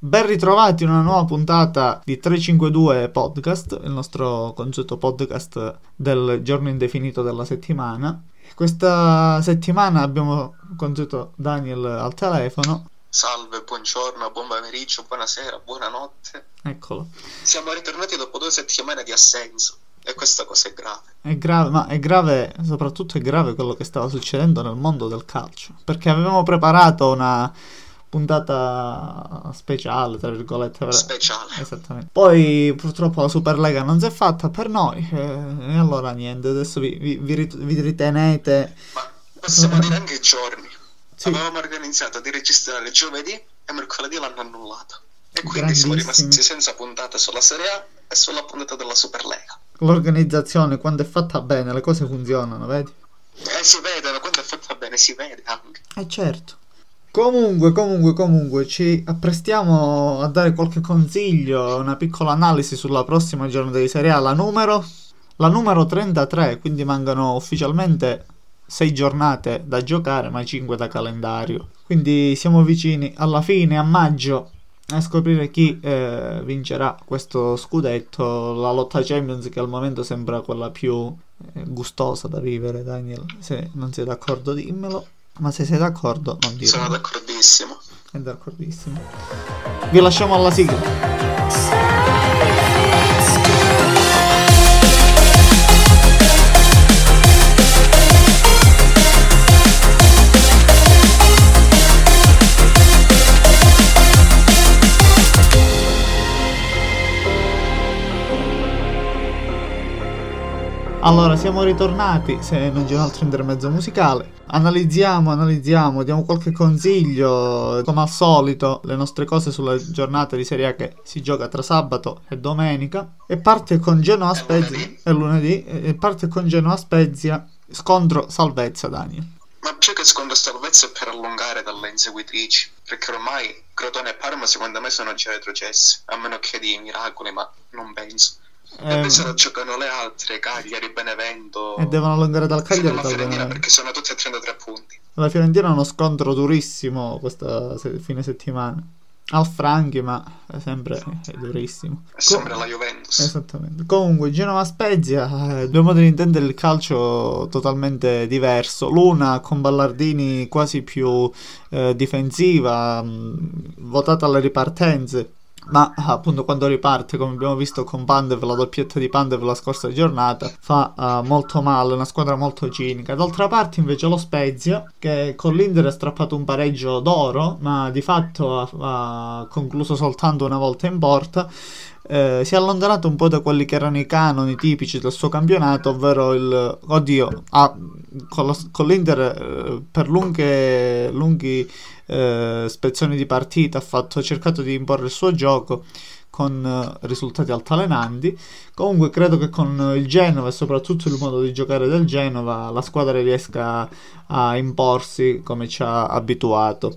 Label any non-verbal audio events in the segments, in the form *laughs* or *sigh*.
Ben ritrovati in una nuova puntata di 352 Podcast, il nostro consueto podcast del giorno indefinito della settimana. Questa settimana abbiamo consueto Daniel al telefono. Salve, buongiorno, buon pomeriggio, buonasera, buonanotte. Eccolo. Siamo ritornati dopo due settimane di assenso e questa cosa è grave. È grave, ma è grave, soprattutto è grave quello che stava succedendo nel mondo del calcio. Perché avevamo preparato una puntata speciale, tra virgolette. Speciale. Esattamente. Poi purtroppo la Superlega non si è fatta per noi. Eh, e allora niente, adesso vi, vi, vi, rit- vi ritenete. Ma possiamo dire anche i giorni. Sì. Avevamo organizzato di registrare giovedì e mercoledì l'hanno annullato. E quindi siamo rimasti senza puntate sulla Serie A e sulla puntata della Superlega. L'organizzazione, quando è fatta bene, le cose funzionano, vedi? Eh, si vedono, quando è fatta bene si vede anche. Eh, certo. Comunque, comunque, comunque, ci apprestiamo a dare qualche consiglio, una piccola analisi sulla prossima giornata di Serie A, la numero, la numero 33, quindi mancano ufficialmente 6 giornate da giocare, ma 5 da calendario. Quindi siamo vicini alla fine, a maggio, a scoprire chi eh, vincerà questo scudetto, la lotta Champions che al momento sembra quella più eh, gustosa da vivere, Daniel. Se non sei d'accordo dimmelo. Ma se sei d'accordo, non dirlo. Sono d'accordissimo. È d'accordissimo. Vi lasciamo alla sigla. Allora, siamo ritornati, se non c'è un altro intermezzo musicale. Analizziamo, analizziamo, diamo qualche consiglio, come al solito, le nostre cose sulla giornata di Serie A che si gioca tra sabato e domenica. E parte con Genoa Spezia, è lunedì, e parte con Genoa Spezia, scontro salvezza, Daniel. Ma più che scontro salvezza è per allungare dalle inseguitrici, perché ormai Crotone e Parma secondo me sono già retrocessi, a meno che di miracoli, ma non penso. E invece eh, giocano le altre, Cagliari, Benevento. E devono allungare dal Cagliari la Fiorentina perché sono tutti a 33 punti. La Fiorentina ha uno scontro durissimo questa fine settimana. Al Franchi, ma è sempre è durissimo. È sempre Com- la Juventus. Esattamente. Comunque, Genova Spezia, eh, due modi di intendere il calcio totalmente diverso. L'una con Ballardini quasi più eh, difensiva, mh, votata alle ripartenze ma appunto quando riparte come abbiamo visto con Pandev la doppietta di Pandev la scorsa giornata fa uh, molto male una squadra molto cinica. D'altra parte invece lo Spezia che con l'Inter ha strappato un pareggio d'oro ma di fatto ha, ha concluso soltanto una volta in porta eh, si è allontanato un po' da quelli che erano i canoni tipici del suo campionato, ovvero il... Oddio, ah, con, lo, con, l'Inter eh, per lunghe, lunghi eh, spezzoni di partita ha, fatto, ha cercato di imporre il suo gioco con eh, risultati altalenanti. Comunque credo che con il Genova e soprattutto il modo di giocare del Genova la squadra riesca a imporsi come ci ha abituato.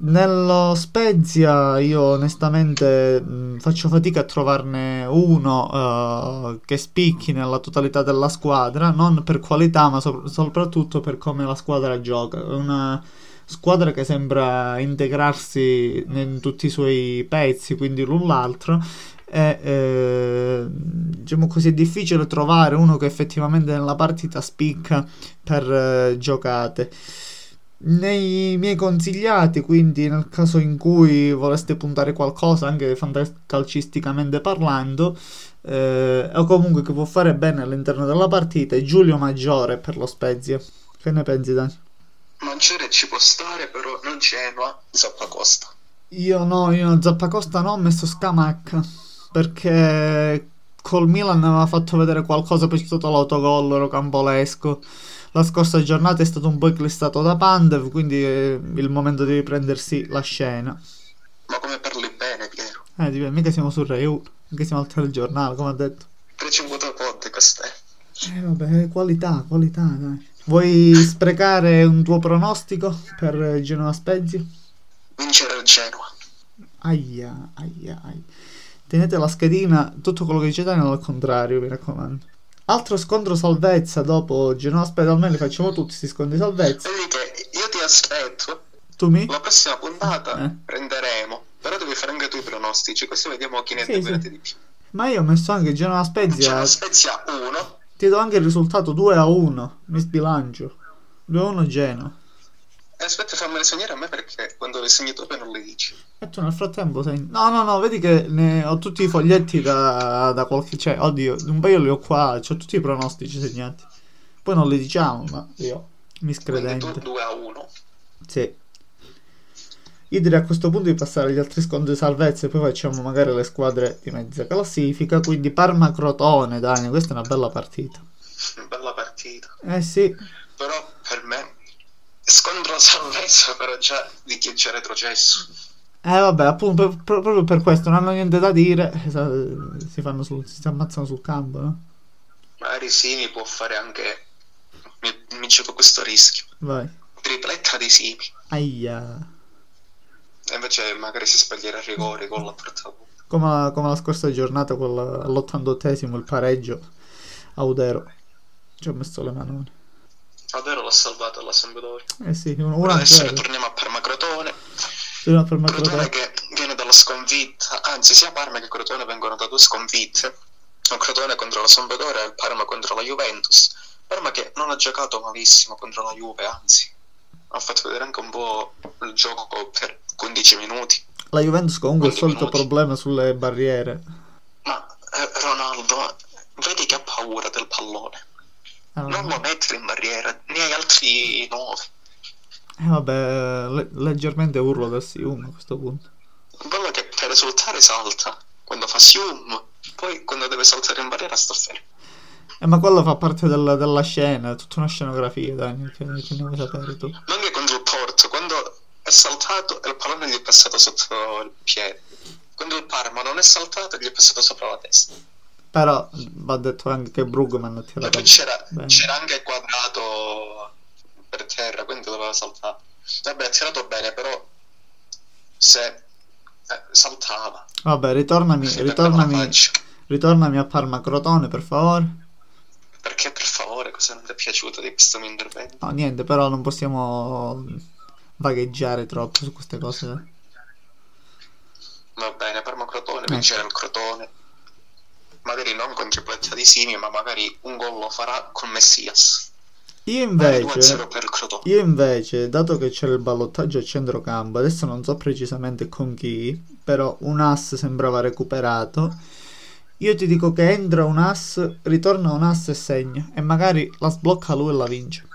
Nello Spezia io onestamente mh, faccio fatica a trovarne uno uh, che spicchi nella totalità della squadra, non per qualità ma so- soprattutto per come la squadra gioca. Una squadra che sembra integrarsi in tutti i suoi pezzi, quindi l'un l'altro. E, eh, diciamo così è difficile trovare uno che effettivamente nella partita spicca per eh, giocate nei miei consigliati, quindi nel caso in cui voleste puntare qualcosa, anche calcisticamente parlando, eh, o comunque che può fare bene all'interno della partita, è Giulio Maggiore per lo Spezia. Che ne pensi, Dani? Maggiore ci può stare, però non Genoa, Zappacosta. Io no, io Zappacosta no, ho messo Scamacca, perché col Milan aveva fatto vedere qualcosa, poi c'è stato l'autogol rocambolesco la scorsa giornata è stato un po' eclissato da Pandev, quindi è il momento di riprendersi la scena. Ma come parli bene, Piero? Eh, mica siamo su Rai 1, mica siamo al telegiornale, come ha detto. 350 podcast, eh. Eh, vabbè, qualità, qualità, dai. Vuoi sprecare un tuo pronostico per Genoa Spezia? Vincere il Genoa. Aia, aia, aia. Tenete la schedina, tutto quello che dice Daniel al contrario, mi raccomando. Altro scontro salvezza dopo Genoa aspetta, almeno li facciamo tutti questi scontri salvezza. Vedi che io ti aspetto. Tu mi? La prossima puntata eh. prenderemo. Però devi fare anche tu i pronostici, così vediamo chi ne Sì, sì. di più. Ma io ho messo anche Genoa C'è Spezia. la Spezia 1, Ti do anche il risultato 2 a 1. Mi sbilancio. 2 a 1 Genoa. e aspetta fammele segnare a me perché quando le segni tu poi non le dici. E tu nel frattempo sei. No, no, no, vedi che ne ho tutti i foglietti da, da qualche. Cioè, oddio, un paio li ho qua. Ho tutti i pronostici segnati. Poi non li diciamo, ma io. Quindi tu Miscredente. 2 a 1. Sì. Io direi a questo punto di passare agli altri scontri di salvezza e poi facciamo magari le squadre di mezza classifica. Quindi Parma-Crotone, Dani, questa è una bella partita. Bella partita. Eh sì, Però per me scontro salvezza però già di chi è già retrocesso. Eh vabbè, appunto, per- proprio per questo non hanno niente da dire, sa- si fanno sul- si ammazzano sul campo, no? Magari Simi può fare anche. Mi, mi gioco questo rischio. Vai. Tripletta di Simi. Aia. E invece magari si sbaglierà il rigore, gol a portavoce. Come la, come la scorsa giornata, all'88esimo, il pareggio a Udero. Ci ho messo le manone. Adero l'ha salvato alla Sampdoria. Eh sì, uno a adesso zero. ritorniamo a Parma Crotone. Prima per Crotone Macrotone. che viene dalla sconfitta, anzi sia Parma che Crotone vengono da due sconfitte. Un Crotone contro la Sampdoria e il Parma contro la Juventus. Parma che non ha giocato malissimo contro la Juve, anzi ha fatto vedere anche un po' il gioco per 15 minuti. La Juventus comunque il 15 solito minuti. problema sulle barriere. Ma eh, Ronaldo, vedi che ha paura del pallone. Eh Non vabbè, lo mettere in barriera, ne hai altri 9. Eh, vabbè, le- leggermente urlo da Sium a questo punto. Bello che per esultare salta quando fa sium, poi quando deve saltare in barriera sta fermo. Eh, ma quello fa parte del- della scena, è tutta una scenografia, Daniel, che, che ne vuoi sapere tu? Ma anche contro il Porto, quando è saltato e il pallone gli è passato sotto il piede. Quando il Parma non è saltato gli è passato sopra la testa. Però va detto anche che Brugman ha tirato c'era, bene. c'era anche quadrato per terra, quindi doveva saltare. Vabbè, ha tirato bene, però se eh, saltava, Vabbè, ritornami, ritornami, ritornami a Parma Crotone, per favore. Perché per favore, cosa non ti è piaciuto di questo mio intervento? No, niente, però non possiamo vagheggiare troppo su queste cose. Va bene, Parma Crotone, Ecco. vincerà il Crotone. Magari non con tripletta di Simi, ma magari un gol lo farà con Messias. Io invece, 2-0 per il Crotone. io invece, dato che c'era il ballottaggio a centrocampo, adesso non so precisamente con chi, però un ass sembrava recuperato. Io ti dico che entra un ass, ritorna un ass e segna. E magari la sblocca lui e la vince.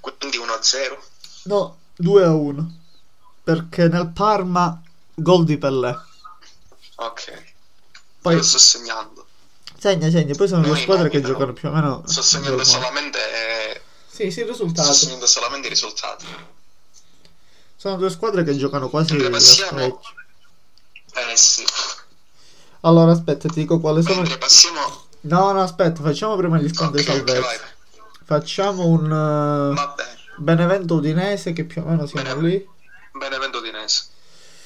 Quindi 1-0. No, 2 a 1. Perché nel Parma gol di Pellè. Ok. Poi Io sto segnando. segna, segna. Poi sono due squadre che però. giocano più o meno. Sto segnando solamente, eh, Sì, sì, il sto risultato. segnando solamente i risultati. Sono due squadre che giocano quasi Mentre passiamo-. Eh sì. Allora, aspetta, ti dico quali sono. Mentre passiamo... No, no, aspetta, facciamo prima gli scontri Ok, di ok, salvezza. vai. Facciamo un Va bene. Benevento Udinese che più o meno siamo Bene. lì. Benevento Udinese.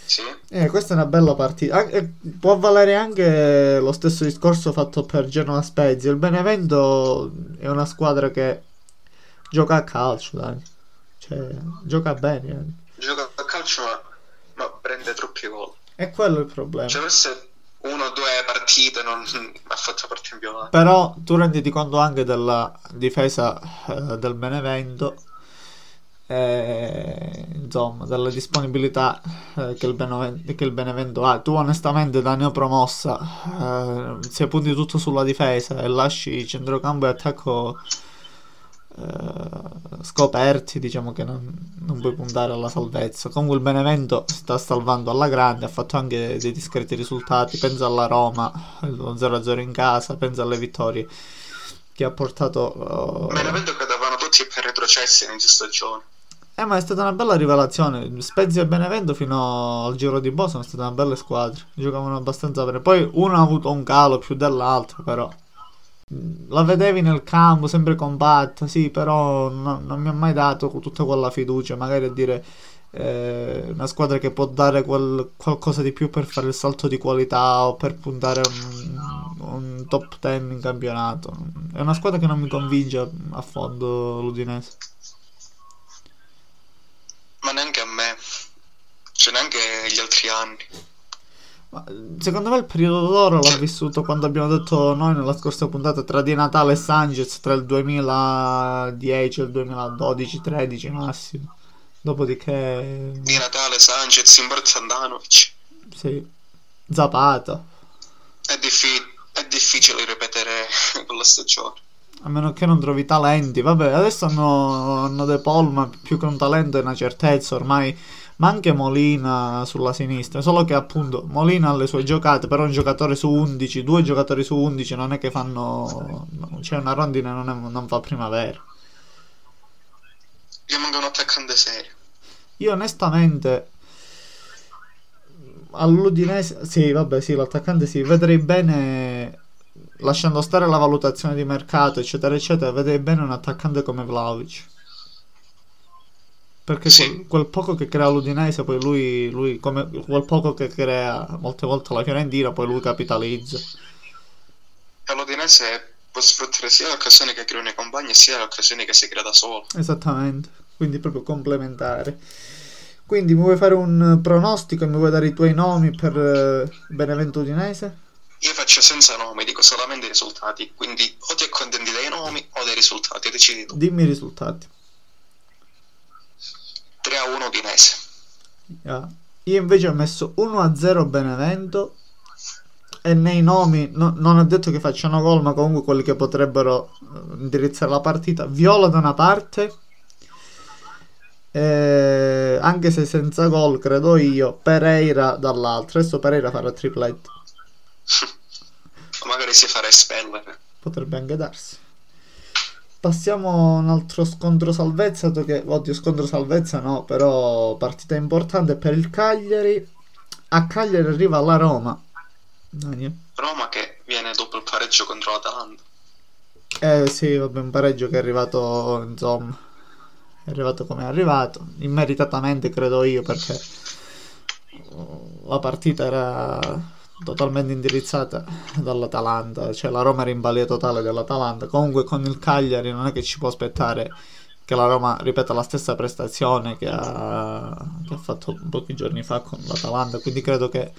Sì. Eh, questa è una bella partita. Ah, eh, può valere anche lo stesso discorso fatto per Genoa Spezia. Il Benevento è una squadra che gioca a calcio, dai. Cioè, gioca bene. eh. Gioca a calcio ma, ma prende troppi gol. E quello è il problema. Cioè forse uno o due partite non *laughs* ha fatto parte in più avanti. Però tu renditi conto anche della difesa eh, del Benevento, e, insomma, della disponibilità eh, che, il Benevento ha. Tu onestamente da neopromossa, eh, se punti tutto sulla difesa e lasci centrocampo e attacco eh, scoperti, diciamo che non, non puoi puntare alla salvezza. Comunque il Benevento sta salvando alla grande, ha fatto anche dei discreti risultati. Pensa alla Roma, lo 0-0 in casa, pensa alle vittorie che ha portato. eh, Benevento che davano tutti per retrocessi in inizio stagione. Eh, ma è stata una bella rivelazione. Spezia e Benevento fino al giro di boss sono state una belle squadre. Giocavano abbastanza bene. Poi uno ha avuto un calo più dell'altro, però. La vedevi nel campo, sempre compatta, sì, però non, non mi ha mai dato tutta quella fiducia. Magari a dire eh, una squadra che può dare quel- qualcosa di più per fare il salto di qualità o per puntare un, un top 10 in campionato. È una squadra che non mi convince a fondo l'Udinese. Ma neanche a me. Cioè neanche negli altri anni. Ma, secondo me il periodo d'oro l'ha vissuto quando abbiamo detto noi nella scorsa puntata tra Di Natale e Sanchez tra il 2010 e il 2012-13 massimo. Dopodiché... Di Natale, Sanchez, Imbert Andanovic. Sì. Zapata. È, diffi- è difficile ripetere *laughs* quella stagione. A meno che non trovi talenti. Vabbè, adesso hanno, hanno De Paul, ma più che un talento è una certezza ormai. Ma anche Molina sulla sinistra. Solo che appunto Molina ha le sue giocate, però un giocatore su 11, due giocatori su 11 non è che fanno... Cioè una rondine non, è, non fa primavera. Gli manca un attaccante serio. Io onestamente all'Udinese, sì, vabbè, sì, l'attaccante sì, vedrei bene lasciando stare la valutazione di mercato, eccetera, eccetera, vedrei bene un attaccante come Vlaovic. Perché Sì. quel, quel poco che crea l'Udinese, poi lui, lui come quel poco che crea molte volte la Fiorentina, poi lui capitalizza. E l'Udinese può sfruttare sia le occasioni che creano i compagni sia le occasioni che si crea da solo. Esattamente, quindi proprio complementare. Quindi mi vuoi fare un pronostico e mi vuoi dare i tuoi nomi per eh, Benevento Udinese? Io faccio senza nomi, dico solamente i risultati, quindi o ti accontenti dei nomi o dei risultati, decidi tu. Dimmi i risultati. 3 a 1 Udinese. Ah, Io invece ho messo 1-0 Benevento e nei nomi no- non ho detto che facciano gol, ma comunque quelli che potrebbero eh, indirizzare la partita. Viola da una parte, eh, anche se senza gol, credo io. Pereira dall'altra. Adesso Pereira farà tripletto. *laughs* O magari si farà espellere. Potrebbe anche darsi. Passiamo a un altro scontro salvezza, che, oddio, scontro salvezza no, però partita importante per il Cagliari. A Cagliari arriva la Roma. Daniel. Roma che viene dopo il pareggio contro l'Atalanta. Eh sì, vabbè, un pareggio che è arrivato, insomma, è arrivato come è arrivato, immeritatamente credo io, perché la partita era totalmente indirizzata dall'Atalanta, cioè la Roma era in balia totale dell'Atalanta. Comunque con il Cagliari non è che ci può aspettare che la Roma ripeta la stessa prestazione che ha, che ha fatto pochi giorni fa con l'Atalanta, quindi credo che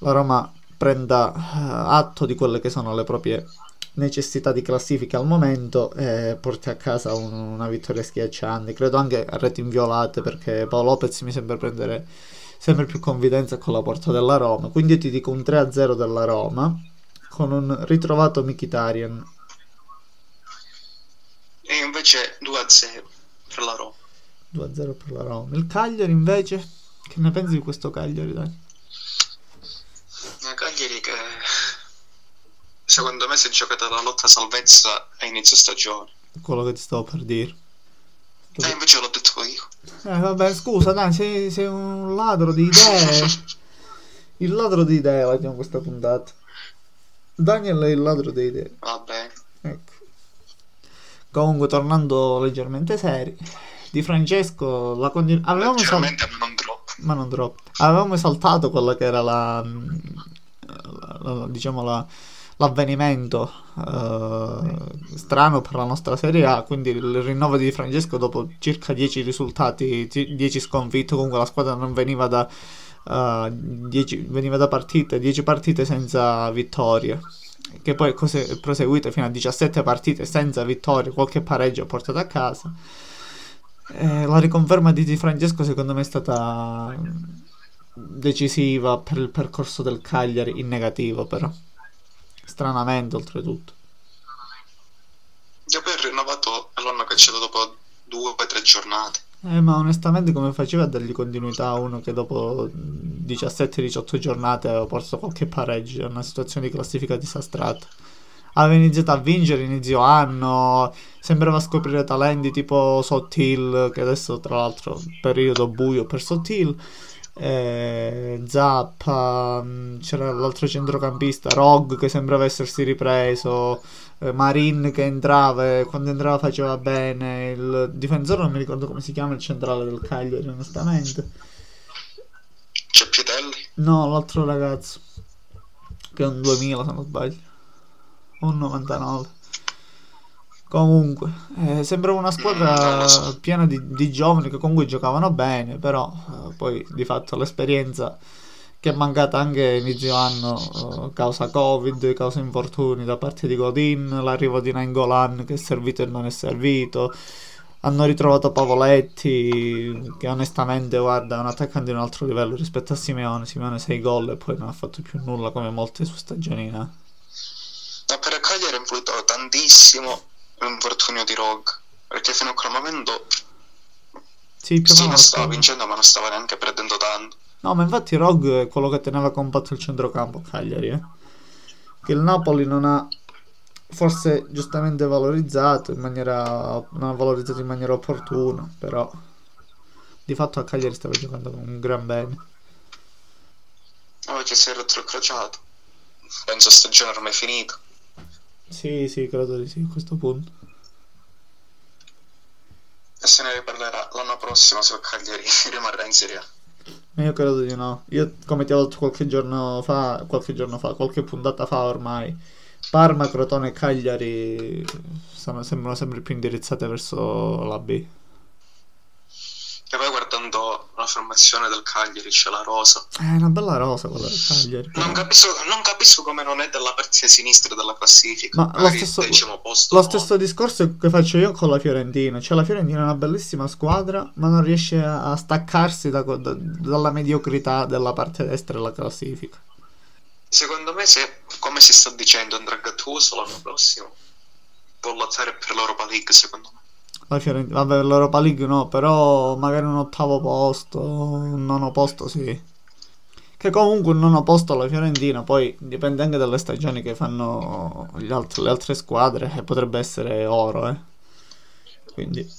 la Roma prenda eh, atto di quelle che sono le proprie necessità di classifica al momento e porti a casa un- una vittoria schiacciante. Credo anche a reti inviolate perché Paolo Lopez mi sembra prendere sempre più confidenza con la porta della Roma. Quindi io ti dico un 3-0 della Roma con un ritrovato Mkhitaryan. E invece 2 a 0 per la Roma. 2-0 per la Roma. Il Cagliari invece? Che ne pensi di questo Cagliari, dai? Una Cagliari che secondo me si è giocata la lotta salvezza a inizio stagione. Quello che ti stavo per dire. E invece l'ho detto io. Eh, vabbè, scusa, dai, sei, sei un ladro di idee. *laughs* Il ladro di idee la chiamo questa puntata. Daniel è il ladro di idee. Vabbè. Ecco. Comunque, tornando leggermente seri, di Francesco la continu- avevamo sal- non troppo. ma non troppo. Avevamo esaltato quella che era la, la- la- diciamo la- l'avvenimento eh, strano per la nostra Serie A, quindi il rinnovo di Francesco dopo circa 10 risultati, 10 sconfitte, comunque la squadra non veniva da eh, 10 veniva da partite, 10 partite senza vittorie. Che poi è proseguito fino a 17 partite senza vittorie, qualche pareggio portato a casa. Eh, la riconferma di Di Francesco secondo me è stata decisiva per il percorso del Cagliari in negativo però stranamente oltretutto. E ha rinnovato l'hanno cacciato dopo due o tre giornate. eh, ma onestamente come faceva a dargli continuità a uno che dopo 17-18 giornate aveva portato qualche pareggio una situazione di classifica disastrata? Aveva iniziato a vincere inizio anno sembrava scoprire talenti tipo Sottil che adesso tra l'altro periodo buio per Sottil eh, Zappa, mh, c'era l'altro centrocampista, Rog che sembrava essersi ripreso, eh, Marin che entrava e quando entrava faceva bene, il difensore non mi ricordo come si chiama il centrale del Cagliari onestamente, C'è Pietelli. no l'altro ragazzo che è un 2000 se non sbaglio, un 99. Comunque, eh, sembra una squadra Mm, piena di, di giovani che comunque giocavano bene, però eh, poi di fatto l'esperienza che è mancata anche inizio anno eh, causa Covid, causa infortuni da parte di Godin, l'arrivo di Nainggolan che è servito e non è servito. Hanno ritrovato Pavoletti, che onestamente, guarda, è un attaccante di un altro livello rispetto a Simeone. Simeone 6 gol e poi non ha fatto più nulla come molte su stagioni. eh. Ma per Cagliari è influito tantissimo l'infortunio di Rogue, perché fino a quel momento Sì, più sì, non stava vincendo, ma non stava neanche perdendo tanto. No, ma infatti Rogue è quello che teneva compatto il centrocampo Cagliari, eh. Che il Napoli non ha forse giustamente valorizzato in maniera non ha valorizzato in maniera opportuna, però di fatto a Cagliari stava giocando con un gran bene. Oggi si è retrocrociato. Penso stagione ormai finita. Sì, sì, credo di sì a questo punto. E se ne riparlerà l'anno prossimo se il Cagliari *laughs* rimarrà in Serie A. Io credo di no. Io, come ti ho detto qualche giorno fa, qualche giorno fa, qualche puntata fa ormai, Parma, Crotone e Cagliari sono- sembrano sempre più indirizzate verso la B. E poi guardando la formazione del Cagliari c'è la rosa. È una bella rosa quella del Cagliari. Non capisco, non capisco come non è della parte sinistra della classifica. Ma lo stesso, decimo posto. lo no. stesso discorso che faccio io con la Fiorentina. Cioè, la Fiorentina è una bellissima squadra, ma non riesce a, a staccarsi da- da- dalla mediocrità della parte destra della classifica. Secondo me, se come si sta dicendo andrà Gattuso l'anno prossimo, può lottare per l'Europa League. Secondo me, La Fiorentina, vabbè, l'Europa League no, però magari un ottavo posto, un nono posto sì. Che comunque un nono posto alla Fiorentina, poi dipende anche dalle stagioni che fanno gli alt- le altre squadre, e potrebbe essere oro, eh. Quindi,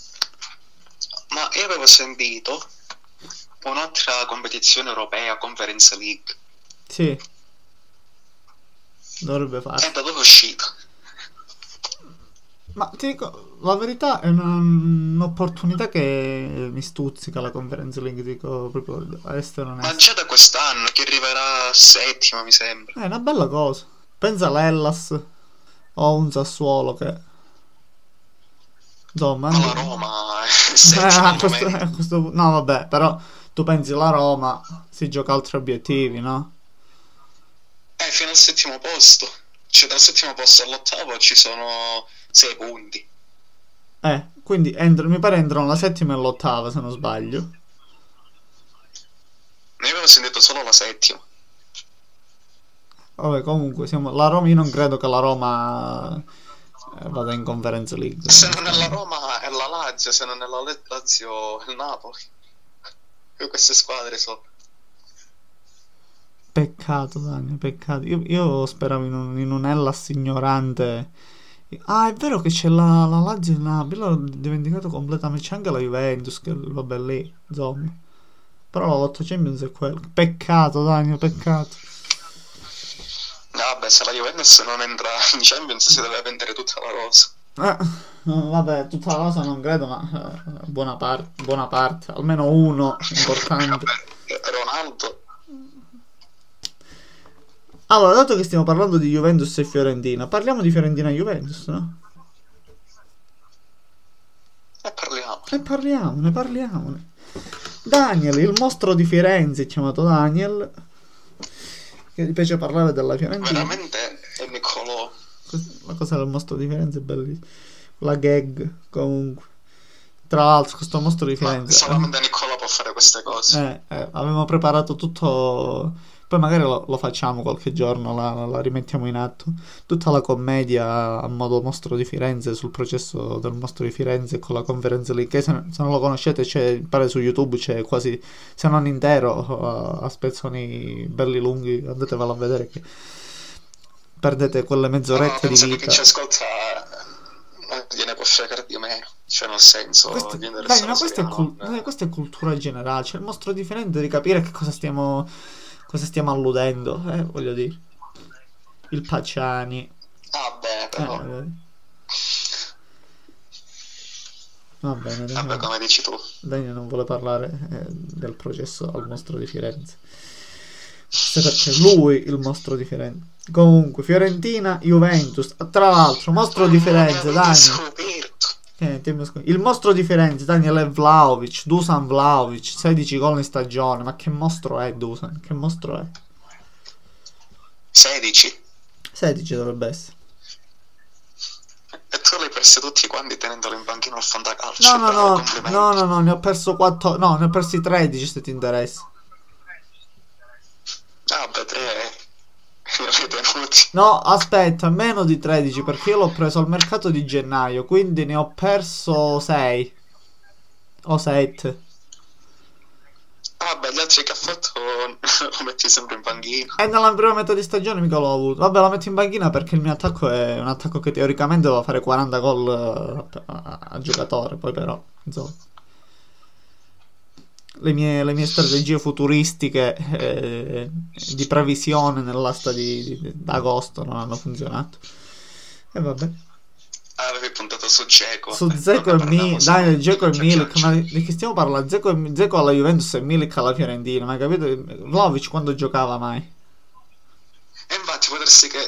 ma io avevo sentito un'altra competizione europea, Conference League. sì. Dovrebbe farsi. E da dove è uscita? Ma ti dico, la verità è una- un'opportunità che mi stuzzica la Conference League, dico proprio a essere Ma onesto. già da quest'anno, che arriverà settima, mi sembra. È una bella cosa. Pensa all'Hellas o un Sassuolo che... Insomma, Ma la Roma è *laughs* Eh, settima al questo, questo No, vabbè, però tu pensi la Roma, si gioca altri obiettivi, no? Eh, fino al settimo posto. Cioè, dal settimo posto all'ottavo ci sono sei punti. Eh, quindi entro- mi pare entrano la settima e l'ottava, se non sbaglio. Io avevo sentito solo la settima. Vabbè, comunque, siamo... la Roma, io non credo che la Roma eh, vada in Conference League. Se non è la Roma è la Lazio, se non è la Lazio è il Napoli. E queste squadre sono. Peccato, Dani, peccato. Io, io speravo in un, in un Hellas ignorante. Ah, è vero che c'è la, la Lazio in Napoli, l'ho dimenticato completamente. C'è anche la Juventus, che vabbè lì, insomma. Però la lotta Champions è quella. Peccato, Dani, peccato. Vabbè, se la Juventus non entra in Champions si deve vendere tutta la rosa. Eh, vabbè, tutta la cosa non credo, ma eh, buona parte, buona parte, almeno uno importante. Vabbè, Ronaldo. Allora, dato che stiamo parlando di Juventus e Fiorentina, parliamo di Fiorentina e Juventus, no? E parliamo. E parliamone, parliamone. Daniel, il mostro di Firenze, chiamato Daniel, che gli piace parlare della Fiorentina. Veramente è Niccolò. La cosa del mostro di Firenze è bellissima. La gag, comunque. Tra l'altro, questo mostro di Ma Firenze... solamente Niccolò può fare queste cose. Eh, eh, avevamo preparato tutto. Poi magari lo, lo facciamo qualche giorno, la, la rimettiamo in atto. Tutta la commedia a modo mostro di Firenze sul processo del mostro di Firenze con la conferenza lì. Che se, se non lo conoscete, c'è, pare su YouTube c'è quasi, se non intero, a, a spezzoni belli lunghi. Andatevelo a vedere che perdete quelle No, mezz'orette di penso che vita. ci ascolta non gliene può fregare di meno. Cioè, nel senso, Questo, dai, ma la questa è, cul- non- dai, questa è cultura generale. Cioè, il mostro di Firenze di capire che cosa stiamo, cosa stiamo alludendo. Eh, voglio dire, il Pacciani. Ah, beh, Eh, però. eh. Va bene, Vabbè, Daniele, come dici tu. Daniele non vuole parlare eh, del processo al mostro di Firenze. È perché lui, il mostro di Firenze. Comunque, Fiorentina, Juventus. Tra l'altro, mostro di Firenze, Daniel. Eh, Il mostro di Firenze, Daniele Vlaovic, Dusan Vlaovic, 16 gol in stagione. Ma che mostro è Dusan? Che mostro è? 16. 16 dovrebbe essere. E tu li hai persi tutti quanti tenendolo in banchino al fantacalcio. No, no, no, no, no, no, ne ho perso 4, no, ne ho persi 13 se ti interessa. Ah, beh, tre li hai tenuti. No, aspetta, meno di 13 perché io l'ho preso al mercato di gennaio, quindi ne ho perso 6 o 7. Ah, beh, gli altri che ha fatto *laughs* lo metti sempre in banchino. E nella prima metà di stagione mica l'ho avuto. Vabbè, la metto in banchina perché il mio attacco è un attacco che teoricamente doveva fare 40 gol eh, a, a giocatore, poi però, insomma. Le mie, le mie strategie futuristiche eh, di previsione nell'asta di, di- d'agosto non hanno funzionato. E vabbè. Ah, avevi puntato su Geco. Su Zeko e Milik, dai, Zeko e Milik, ma di che stiamo parlando? Zeko, Dzeko alla Juventus e Milik alla Fiorentina, ma hai capito? Vlaovic quando giocava mai? E infatti può darsi che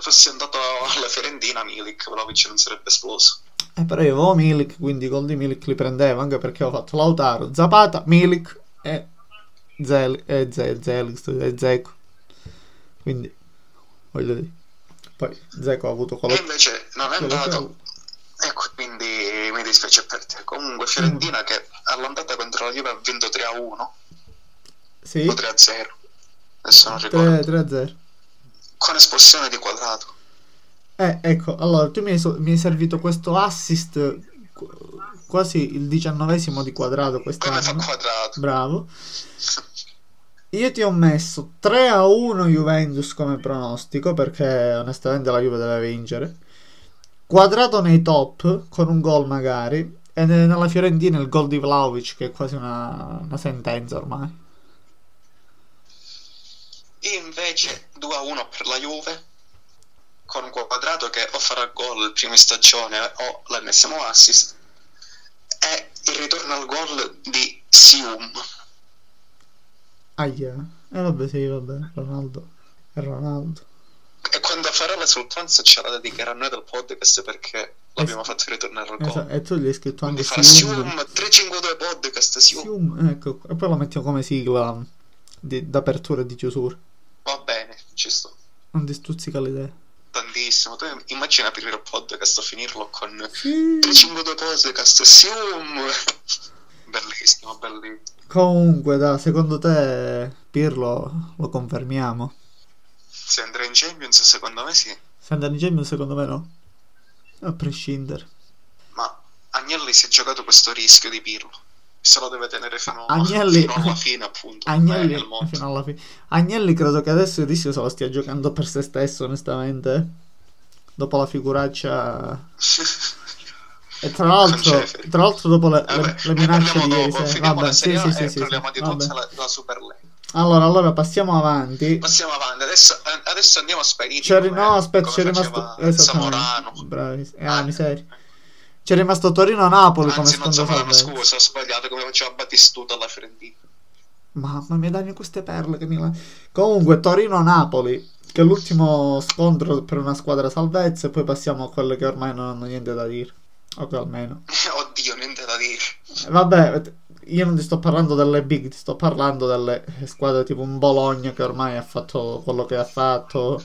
fosse andato alla Fiorentina Milik, Vlaovic non sarebbe esploso. Eh, però io avevo Milik, quindi i gol di Milik li prendevo, anche perché ho fatto Lautaro, Zapata, Milik e Zel, e Zel, Zel, e Zeko. Quindi, voglio dire. Poi Zeko ha avuto quello E invece non è andato. E quindi mi dispiace per te. Comunque Fiorentina che all'andata contro la Juve ha vinto 3 a 1 Sì, o 3 a 0. Adesso non ricordo. 3-0. Con espulsione di quadrato. Eh, ecco, allora tu mi hai, so- mi hai servito questo assist qu- quasi il diciannovesimo di quadrato quest'anno. quadrato? Bravo. Io ti ho messo 3 a 1 Juventus come pronostico perché onestamente la Juve deve vincere. Quadrato nei top con un gol magari. E ne- nella Fiorentina il gol di Vlaovic che è quasi una, una sentenza ormai. Invece 2 a 1 per la Juve. Con quadrato che o farà gol il primo in stagione o l'ennesimo assist. E il ritorno al gol di Sium. Aia. E vabbè sì, vabbè, Ronaldo. È Ronaldo. E quando farà l'esultanza ce la dedicherà a noi del podcast perché l'abbiamo fatto ritornare al Esatto, gol. E tu gli hai scritto Quindi anche farà Sium. Sium 352 podcast Sium. Sium, ecco, e poi lo mettiamo come sigla di- d'apertura e di chiusura. Va bene, ci sto. Non ti stuzzica l'idea. Tantissimo. Tu immagina aprire il podcast o finirlo con Sì. 352 podcast Sium. *laughs* Bellissimo, bellissimo. Comunque, da, secondo te Pirlo lo confermiamo? Se andrà in Champions, secondo me sì. Se andrà in Champions, secondo me no. A prescindere. Ma Agnelli si è giocato questo rischio di Pirlo. Se lo deve tenere fino, Agnelli- fino alla fine, appunto. *laughs* Agnelli, Eh, fino alla fine. Agnelli credo che adesso il rischio se lo stia giocando per se stesso, onestamente. Dopo la figuraccia. *laughs* E tra l'altro, tra l'altro dopo le, le- le minacce di ieri sera. Vabbè, sì, sì, sì, e sì, parliamo sì. di Vabbè. tutta la, la Super League. Allora, allora passiamo avanti. Passiamo avanti. Adesso, eh, adesso andiamo a come- no, aspetta, c'è faceva rimasto. Zamorano. Esattamente. Bravi. Ah, miseria. C'è rimasto Torino-Napoli come Anzi, non secondo Zamorano, salvezza. scusa, ho sbagliato come faceva Battistuta alla Fiorentina. Mamma mia, dammi queste perle che mi Comunque, Torino-Napoli, che è l'ultimo scontro per una squadra salvezza, e poi passiamo a quelle che ormai non hanno niente da dire. O che almeno. *laughs* Oddio, niente da dire. Eh, Vabbè, io non ti sto parlando delle big, ti sto parlando delle squadre tipo un Bologna che ormai ha fatto quello che ha fatto,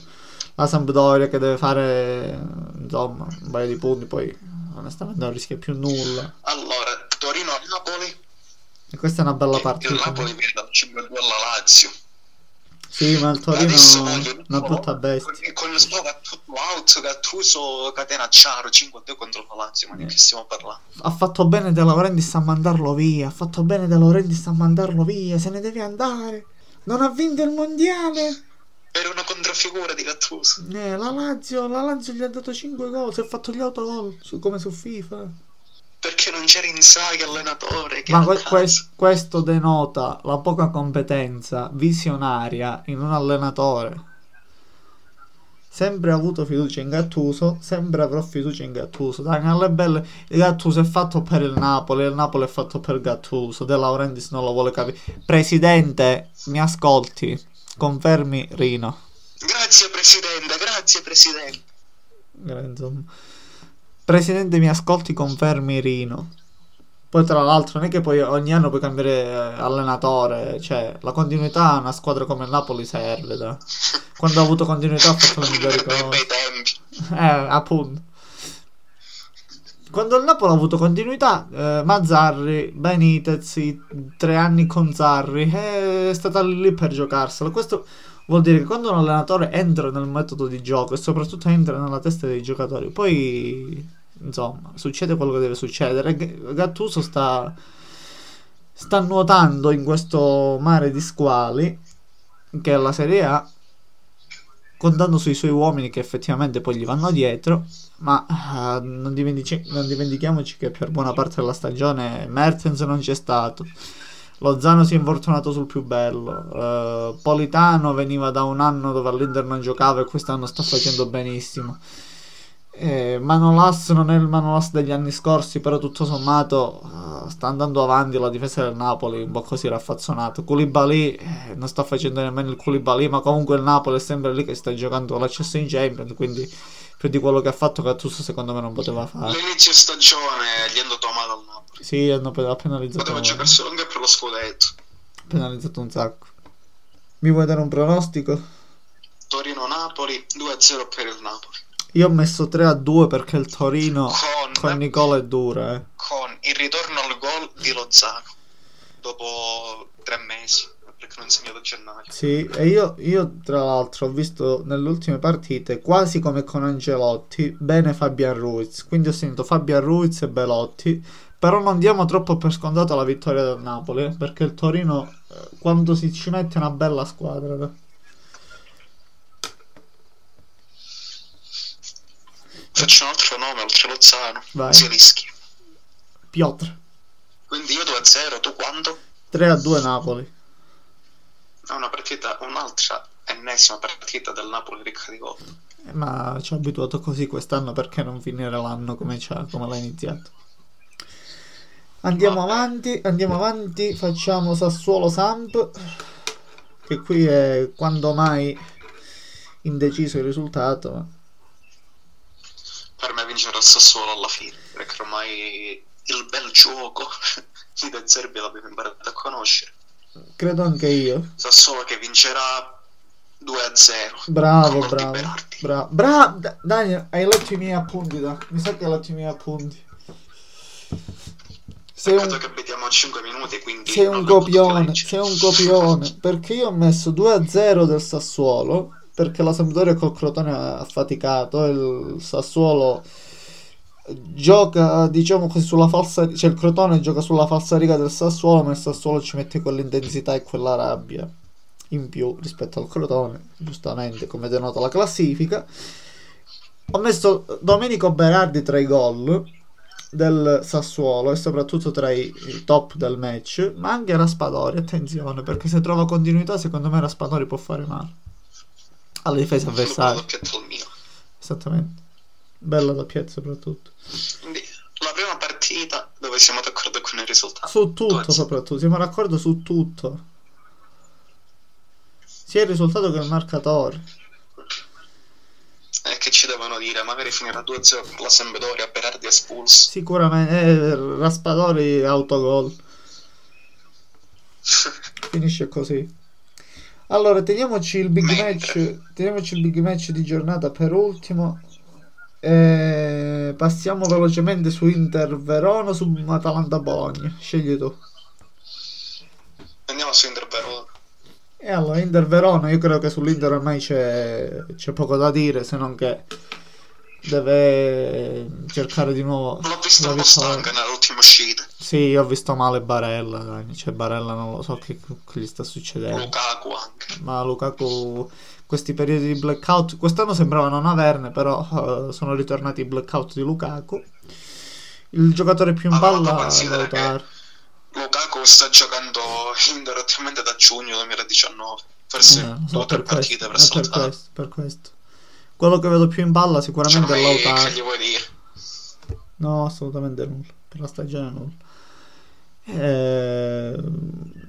la Sampdoria che deve fare, insomma, un paio di punti, poi onestamente non rischia più nulla. Allora, Torino-Napoli. E questa è una bella Il partita. Napoli viene dal 5-2 alla Lazio. Sì, ma il Torino è una brutta bestia. E con lo sto Gattuso out, Gattuso, Catenacciaro, 5-2 contro la Lazio, ma di che stiamo parlando? Ha fatto bene De Laurentiis a mandarlo via. Ha fatto bene De Laurentiis a mandarlo via. Se ne deve andare. Non ha vinto il mondiale. Era una controfigura di Gattuso. Eh, la Lazio, la Lazio gli ha dato 5 gol. Si è fatto gli autogol su- come su FIFA. Perché non c'era Inzaghi allenatore. Ma que- quest- questo denota la poca competenza visionaria in un allenatore. Sempre avuto fiducia in Gattuso, sempre avrò fiducia in Gattuso. Dai, alle belle, il Gattuso è fatto per il Napoli, il Napoli è fatto per Gattuso. De Laurentiis non lo vuole capire. Presidente, mi ascolti, confermi Rino. Grazie Presidente, grazie Presidente. Insomma. Presidente mi ascolti confermi Rino. Poi tra l'altro non è che poi ogni anno puoi cambiare eh, allenatore, cioè la continuità a una squadra come il Napoli serve. Da. Quando ha avuto continuità ha fatto le migliori *laughs* cose. Eh, appunto. Quando il Napoli ha avuto continuità, eh, Mazzarri, Benitez, i tre anni con Zarri, eh, è stata lì per giocarsela. Questo vuol dire che quando un allenatore entra nel metodo di gioco e soprattutto entra nella testa dei giocatori, poi insomma succede quello che deve succedere. Gattuso sta, sta nuotando in questo mare di squali che è la Serie A contando sui suoi uomini che effettivamente poi gli vanno dietro, ma uh, non, dimentici- non, dimentichiamoci che per buona parte della stagione Mertens non c'è stato. Lozano si è infortunato sul più bello. Uh, Politano veniva da un anno dove all'Inter non giocava e quest'anno sta facendo benissimo. Eh, Manolas non è il Manolas degli anni scorsi, però tutto sommato uh, sta andando avanti la difesa del Napoli, un po' così raffazzonato. Koulibaly eh, non sta facendo nemmeno il Koulibaly, ma comunque il Napoli è sempre lì che sta giocando l'accesso in Champions, quindi più di quello che ha fatto Gattuso secondo me non poteva fare. L'inizio stagione gli è andato male al Napoli. Sì, hanno ha penalizzato. Poteva giocarsi anche per lo scudetto. Penalizzato un sacco. Mi vuoi dare un pronostico? Torino-Napoli 2-0 per il Napoli. Io ho messo 3 a 2 perché il Torino con, con Nicola è dura. Eh. Con il ritorno al gol di Lozano dopo tre mesi perché non segnato a gennaio. Sì, e io, io, tra l'altro ho visto nelle ultime partite quasi come con Angelotti, bene Fabian Ruiz. Quindi ho sentito Fabian Ruiz e Belotti. Però non diamo troppo per scontato la vittoria del Napoli, eh, perché il Torino eh, quando si ci mette è una bella squadra. Faccio un altro nome oltre Lozano. Vai. Zielischi. Piotr. Quindi io 2-0, tu quanto? 3 a 2 Napoli. È una partita, un'altra ennesima partita del Napoli ricca di gol. Eh, ma ci ho abituato così quest'anno perché non finire l'anno come, come l'ha iniziato. Andiamo Vabbè. avanti, andiamo avanti, facciamo Sassuolo Samp, che qui è quando mai indeciso il risultato per me vincerà il Sassuolo alla fine, perché ormai il bel gioco *laughs* di De Zerbi l'abbiamo imparato a conoscere. Credo anche io. Sassuolo che vincerà 2-0. Bravo, bravo. Bravo. Bra- Daniel, hai letto i miei appunti, da. Mi sa che hai letto i miei appunti. Sei un... che abitiamo a 5 minuti, quindi... Sei un copione, sei un copione, perché io ho messo 2-0 del Sassuolo perché la Sampdoria col Crotone ha faticato il Sassuolo gioca diciamo così sulla falsa cioè il Crotone gioca sulla falsa riga del Sassuolo ma il Sassuolo ci mette quell'intensità e quella rabbia in più rispetto al Crotone giustamente come denota la classifica. Ho messo Domenico Berardi tra i gol del Sassuolo e soprattutto tra i, i, top del match ma anche Raspadori attenzione perché se trova continuità secondo me Raspadori può fare male alla difesa avversaria. Esattamente. Bella doppietta soprattutto. Quindi, la prima partita dove siamo d'accordo con il risultato. Su tutto soprattutto, siamo d'accordo su tutto. Sia il risultato che il marcatore. E che ci devono dire? Magari finirà 2-0 per la Sampdoria, Berardi espulso. Sicuramente, eh, Raspadori autogol. *laughs* Finisce così. Allora, teniamoci il big match, teniamoci il big match di giornata per ultimo. E passiamo velocemente su Inter Verona o su Atalanta Bologna. Scegli tu. Andiamo su Inter Verona. E allora, Inter Verona, io credo che sull'Inter ormai c'è, c'è poco da dire, se non che deve cercare di nuovo. L'ho visto un po' stanca nell'ultima uscita. Sì ho visto male Barella cioè Barella non lo so che, che gli sta succedendo. Lukaku anche. Ma Lukaku questi periodi di blackout quest'anno sembrava non averne però uh, sono ritornati i blackout di Lukaku. Il giocatore più in palla è Lautaro. Lukaku sta giocando indirettamente da giugno 2019 forse eh, so, due o tre partite per, per questo, per questo quello che vedo più in palla sicuramente cioè, è Lautaro. Che gli vuoi dire? No, assolutamente nulla. Per la stagione nulla. Eh,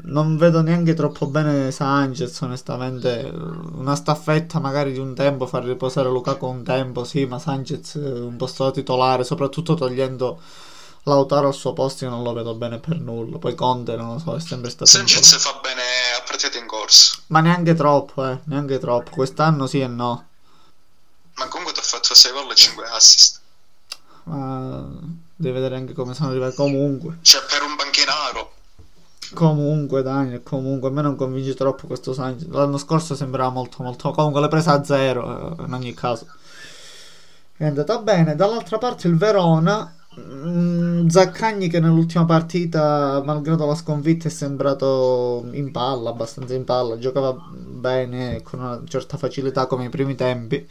non vedo neanche troppo bene Sanchez, onestamente. Una staffetta magari di un tempo, far riposare Lukaku un tempo, sì, ma Sanchez un posto da titolare, soprattutto togliendo Lautaro al suo posto, io non lo vedo bene per nulla. Poi Conte, non lo so, è sempre stato... Sanchez fa bene a partite in corso. Ma neanche troppo, eh, neanche troppo. Quest'anno sì e no. Ma comunque ti ha fatto 6 gol e 5 assist. Ma devi vedere anche come sono arrivati. Comunque. Cioè, per un banchinaro. Comunque, Daniel, comunque, a me non convince troppo questo Sanchez. L'anno scorso sembrava molto, molto. Comunque, l'hai presa a zero, eh, in ogni caso. È andata bene. Dall'altra parte, il Verona. Mm, Zaccagni che nell'ultima partita, malgrado la sconfitta, è sembrato in palla, abbastanza in palla, giocava bene con una certa facilità come i primi tempi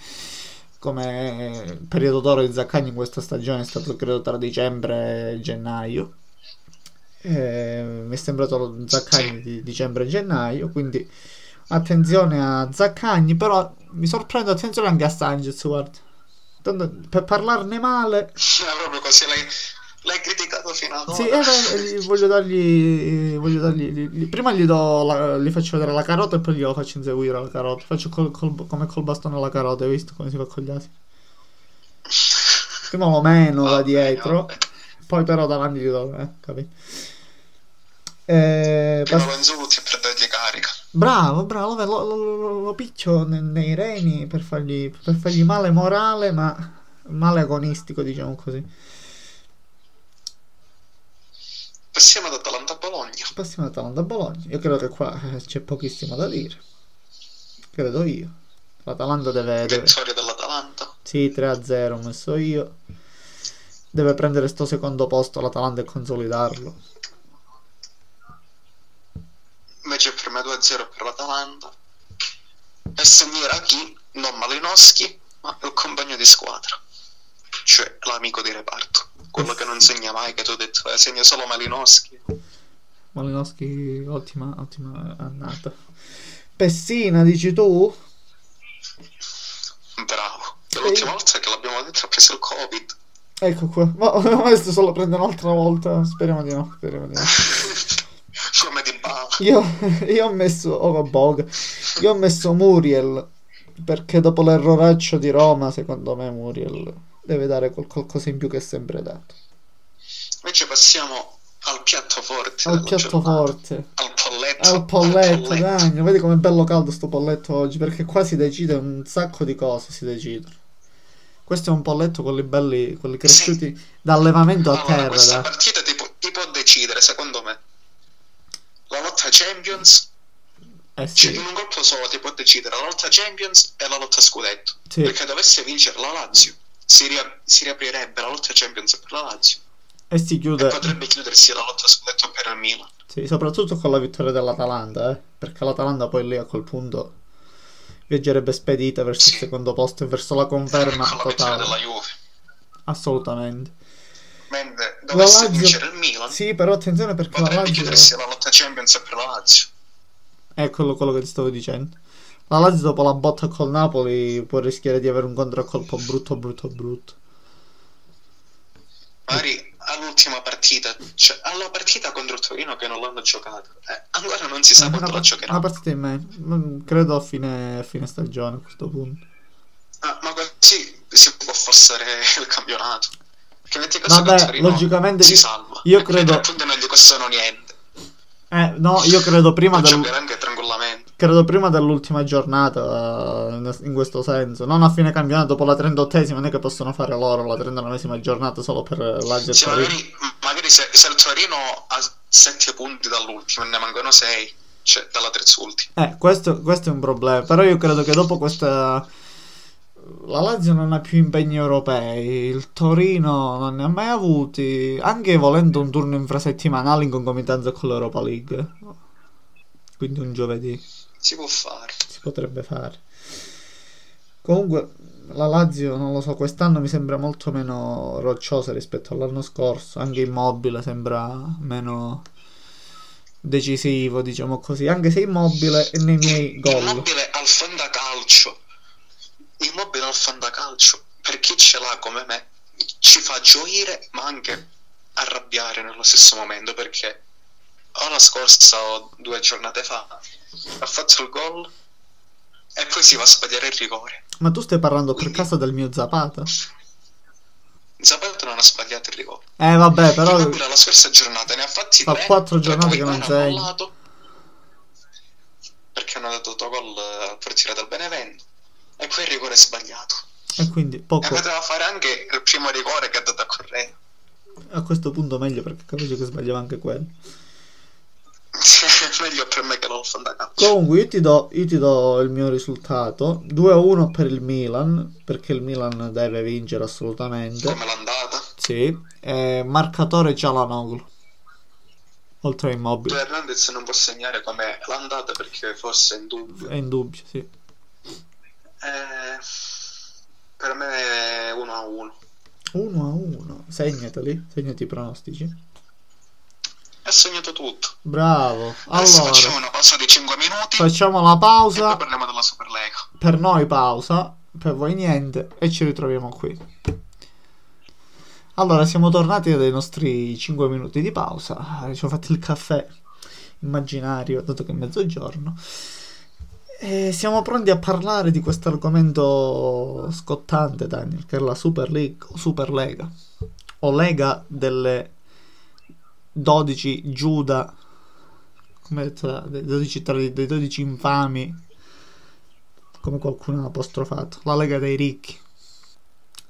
come periodo d'oro di Zaccagni in questa stagione è stato credo tra dicembre e gennaio. E mi è sembrato Zaccagni di dicembre e gennaio, quindi attenzione a Zaccagni, però mi sorprende attenzione anche a Sanchez, guarda. Per parlarne male... È proprio così, L'hai criticato fino ad ora. Sì, eh, voglio dargli. Voglio dargli gli, prima gli, do la, gli faccio vedere la carota e poi glielo faccio inseguire la carota. Faccio col, col, come col bastone la carota, hai visto come si fa con gli asini? Prima lo meno da dietro, poi però davanti gli do, eh, capito? Eh, prima lo insulti e prendergli carica. Bravo, bravo, lo, lo, lo, lo picchio nei, nei reni per fargli, per fargli male morale, ma male agonistico, diciamo così. Passiamo ad Atalanta Bologna. Passiamo ad Atalanta Bologna. Io credo che qua eh, c'è pochissimo da dire. Credo io. L'Atalanta deve. deve... Vittoria dell'Atalanta. Sì, 3-0 ho messo io. Deve prendere sto secondo posto l'Atalanta e consolidarlo. Invece per me 2-0 per l'Atalanta. E segnerà chi? Non Malinowski, ma il compagno di squadra. Cioè l'amico di reparto quello che non segna mai, che ti ho detto, eh, segna solo Malinowski. Malinowski, ottima, ottima annata. Pessina, dici tu? Bravo. L'ultima e... volta che l'abbiamo detto ha preso il Covid. Ecco qua. Ma *laughs* questo solo prende un'altra volta. Speriamo di no. Speriamo di no. *laughs* Come di bala. Io, io ho messo. Oh, bog. Io ho messo Muriel. Perché dopo l'erroraccio di Roma, secondo me Muriel deve dare qual- qualcosa in più che è sempre dato. Invece passiamo al piatto forte. Al piatto giornata. forte. Al polletto. Al polletto, al Daniel. Vedi com'è bello caldo sto polletto oggi, perché qua si decide un sacco di cose, si decidono. Questo è un polletto quelli belli, quelli cresciuti sì. da allevamento allora, a terra. Questa da... partita ti può, ti può, decidere, secondo me. La lotta Champions. Eh sì. Cioè, in un colpo solo ti può decidere la lotta Champions e la lotta Scudetto. Sì. Perché dovesse vincere la Lazio si, ria- si riaprirebbe la lotta Champions per la Lazio. E si chiude. E potrebbe chiudersi la lotta scudetto per il Milan. Sì, soprattutto con la vittoria dell'Atalanta, eh? perché l'Atalanta poi lì a quel punto viaggerebbe spedita verso sì. il secondo posto e verso la conferma con la totale. della Juve. Assolutamente. Mentre dovesse Lazio... vincere il Milan. Sì, però attenzione perché la Lazio chiudersi la lotta Champions per la Lazio. È quello, quello che ti stavo dicendo. La Lazio dopo la botta col Napoli può rischiare di avere un contraccolpo brutto, brutto, brutto. Magari all'ultima partita, cioè alla partita contro Torino che non l'hanno giocato, eh, ancora non si sa eh, quando la giocheranno. Una partita in meno, credo a fine, a fine stagione a questo punto. Ah, ma così si può affossare il campionato. Perché metti Vabbè, logicamente si salva. Io credo... Appunto non gli costano niente. Eh, no, io credo prima del... anche tranquillamente. Credo prima dell'ultima giornata, in questo senso. Non a fine campionato, dopo la 38esima, non è che possono fare loro la 39esima giornata solo per Lazio sì, magari, magari se, se, il Torino ha 7 punti dall'ultimo e ne mancano 6, cioè dalla terzultima. Eh, questo, questo è un problema. Però io credo che dopo questa la Lazio non ha più impegni europei, il Torino non ne ha mai avuti, anche volendo un turno infrasettimanale in concomitanza con l'Europa League. Quindi un giovedì. Si può fare. Si potrebbe fare. Comunque la Lazio, non lo so, quest'anno mi sembra molto meno rocciosa rispetto all'anno scorso, anche immobile sembra meno decisivo, diciamo così, anche se immobile nei miei gol. Immobile al fondacalcio immobile al fantacalcio per chi ce l'ha come me ci fa gioire ma anche arrabbiare nello stesso momento perché o la scorsa o due giornate fa ha fatto il gol e poi si va a sbagliare il rigore. Ma tu stai parlando Quindi- per caso del mio Zapata? Zapata non ha sbagliato il rigore. Eh vabbè, però Immobile la scorsa giornata ne ha fatti Fa tre, quattro e giornate che non annullato, perché hanno dato autogol al portiere del Benevento e poi il rigore è sbagliato. e quindi E poco poteva fare anche il primo rigore che ha dato a Correa. a questo punto meglio perché capisco che sbagliava anche quello. *laughs* Meglio per me che non fantacalcio. Comunque io ti do, io ti do il mio risultato 2-1 per il Milan perché il Milan deve vincere assolutamente. Come l'andata. Sì, e marcatore Cialanoglu. Oltre a immobile. Hernandez non può segnare come l'andata perché forse è in dubbio. È in dubbio, sì. Eh, per me è 1 a 1. 1 a 1. Segnateli, segnati i pronostici. Ha segnato tutto. Bravo. Adesso facciamo Allora, una pausa di 5 minuti facciamo la e pausa. parliamo della Superlega. Per noi pausa, per voi niente e ci ritroviamo qui. Allora, siamo tornati dai nostri 5 minuti di pausa. Ci siamo fatti il caffè immaginario, dato che è mezzogiorno. E siamo pronti a parlare di questo argomento scottante, Daniel, che è la Super League o Superlega o Lega delle 12 Giuda, come detto, dei 12, tra- dei 12 infami, come qualcuno ha apostrofato, la Lega dei ricchi.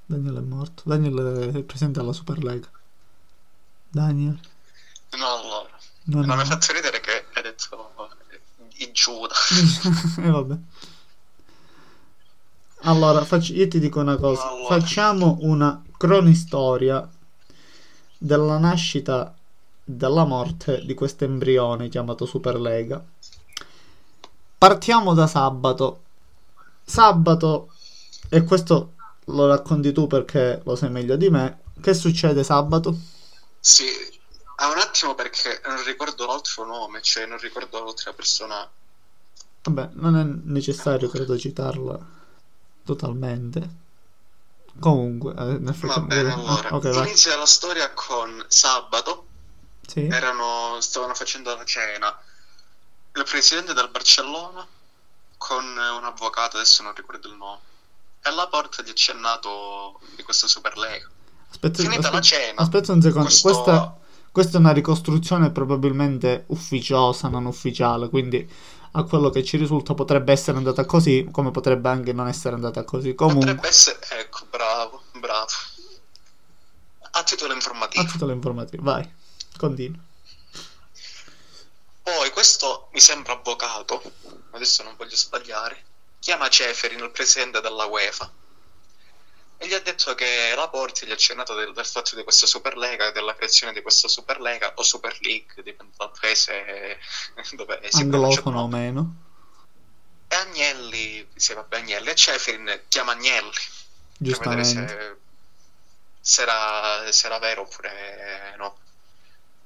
Daniel è morto. Daniel è presente alla Superlega. Daniel. No, allora. Non Non mi è ha fatto ridere che hai detto eh, i Giuda. *laughs* e vabbè. Allora, faccio- io ti dico una cosa. Allora. Facciamo una cronistoria della nascita della morte di questo embrione chiamato Superlega. Partiamo da sabato. Sabato, e questo lo racconti tu perché lo sai meglio di me. Che succede sabato? Sì, ah, un attimo perché non ricordo l'altro nome, cioè non ricordo l'altra persona. Vabbè, non è necessario credo citarla totalmente. Comunque, eh, nel Va frattempo... bene, ah, allora. ok, vai. Inizia la storia con sabato, Sì. erano, stavano facendo la cena il presidente del Barcellona con un avvocato, adesso non ricordo il nome, e alla porta gli ha accennato di questa Superlega. Aspetta, Finita la aspetta- cena, aspetta un secondo. questo- Questa, questa è una ricostruzione probabilmente ufficiosa, non ufficiale, quindi a quello che ci risulta potrebbe essere andata così, come potrebbe anche non essere andata così. Comunque, potrebbe essere... Ecco, bravo, bravo. A titolo a informativo. titolo informativo, vai, continua. Poi questo mi sembra avvocato, adesso non voglio sbagliare, chiama Ceferin, il presidente della UEFA, e gli ha detto che la Porti gli ha accennato del, del fatto di questa Superlega, della creazione di questa Superlega o Super League, dipende dal paese *laughs* dove si Anglofono o meno, E Agnelli, sì vabbè Agnelli, e Ceferin chiama Agnelli per vedere giustamente. se, se era, se era vero oppure no.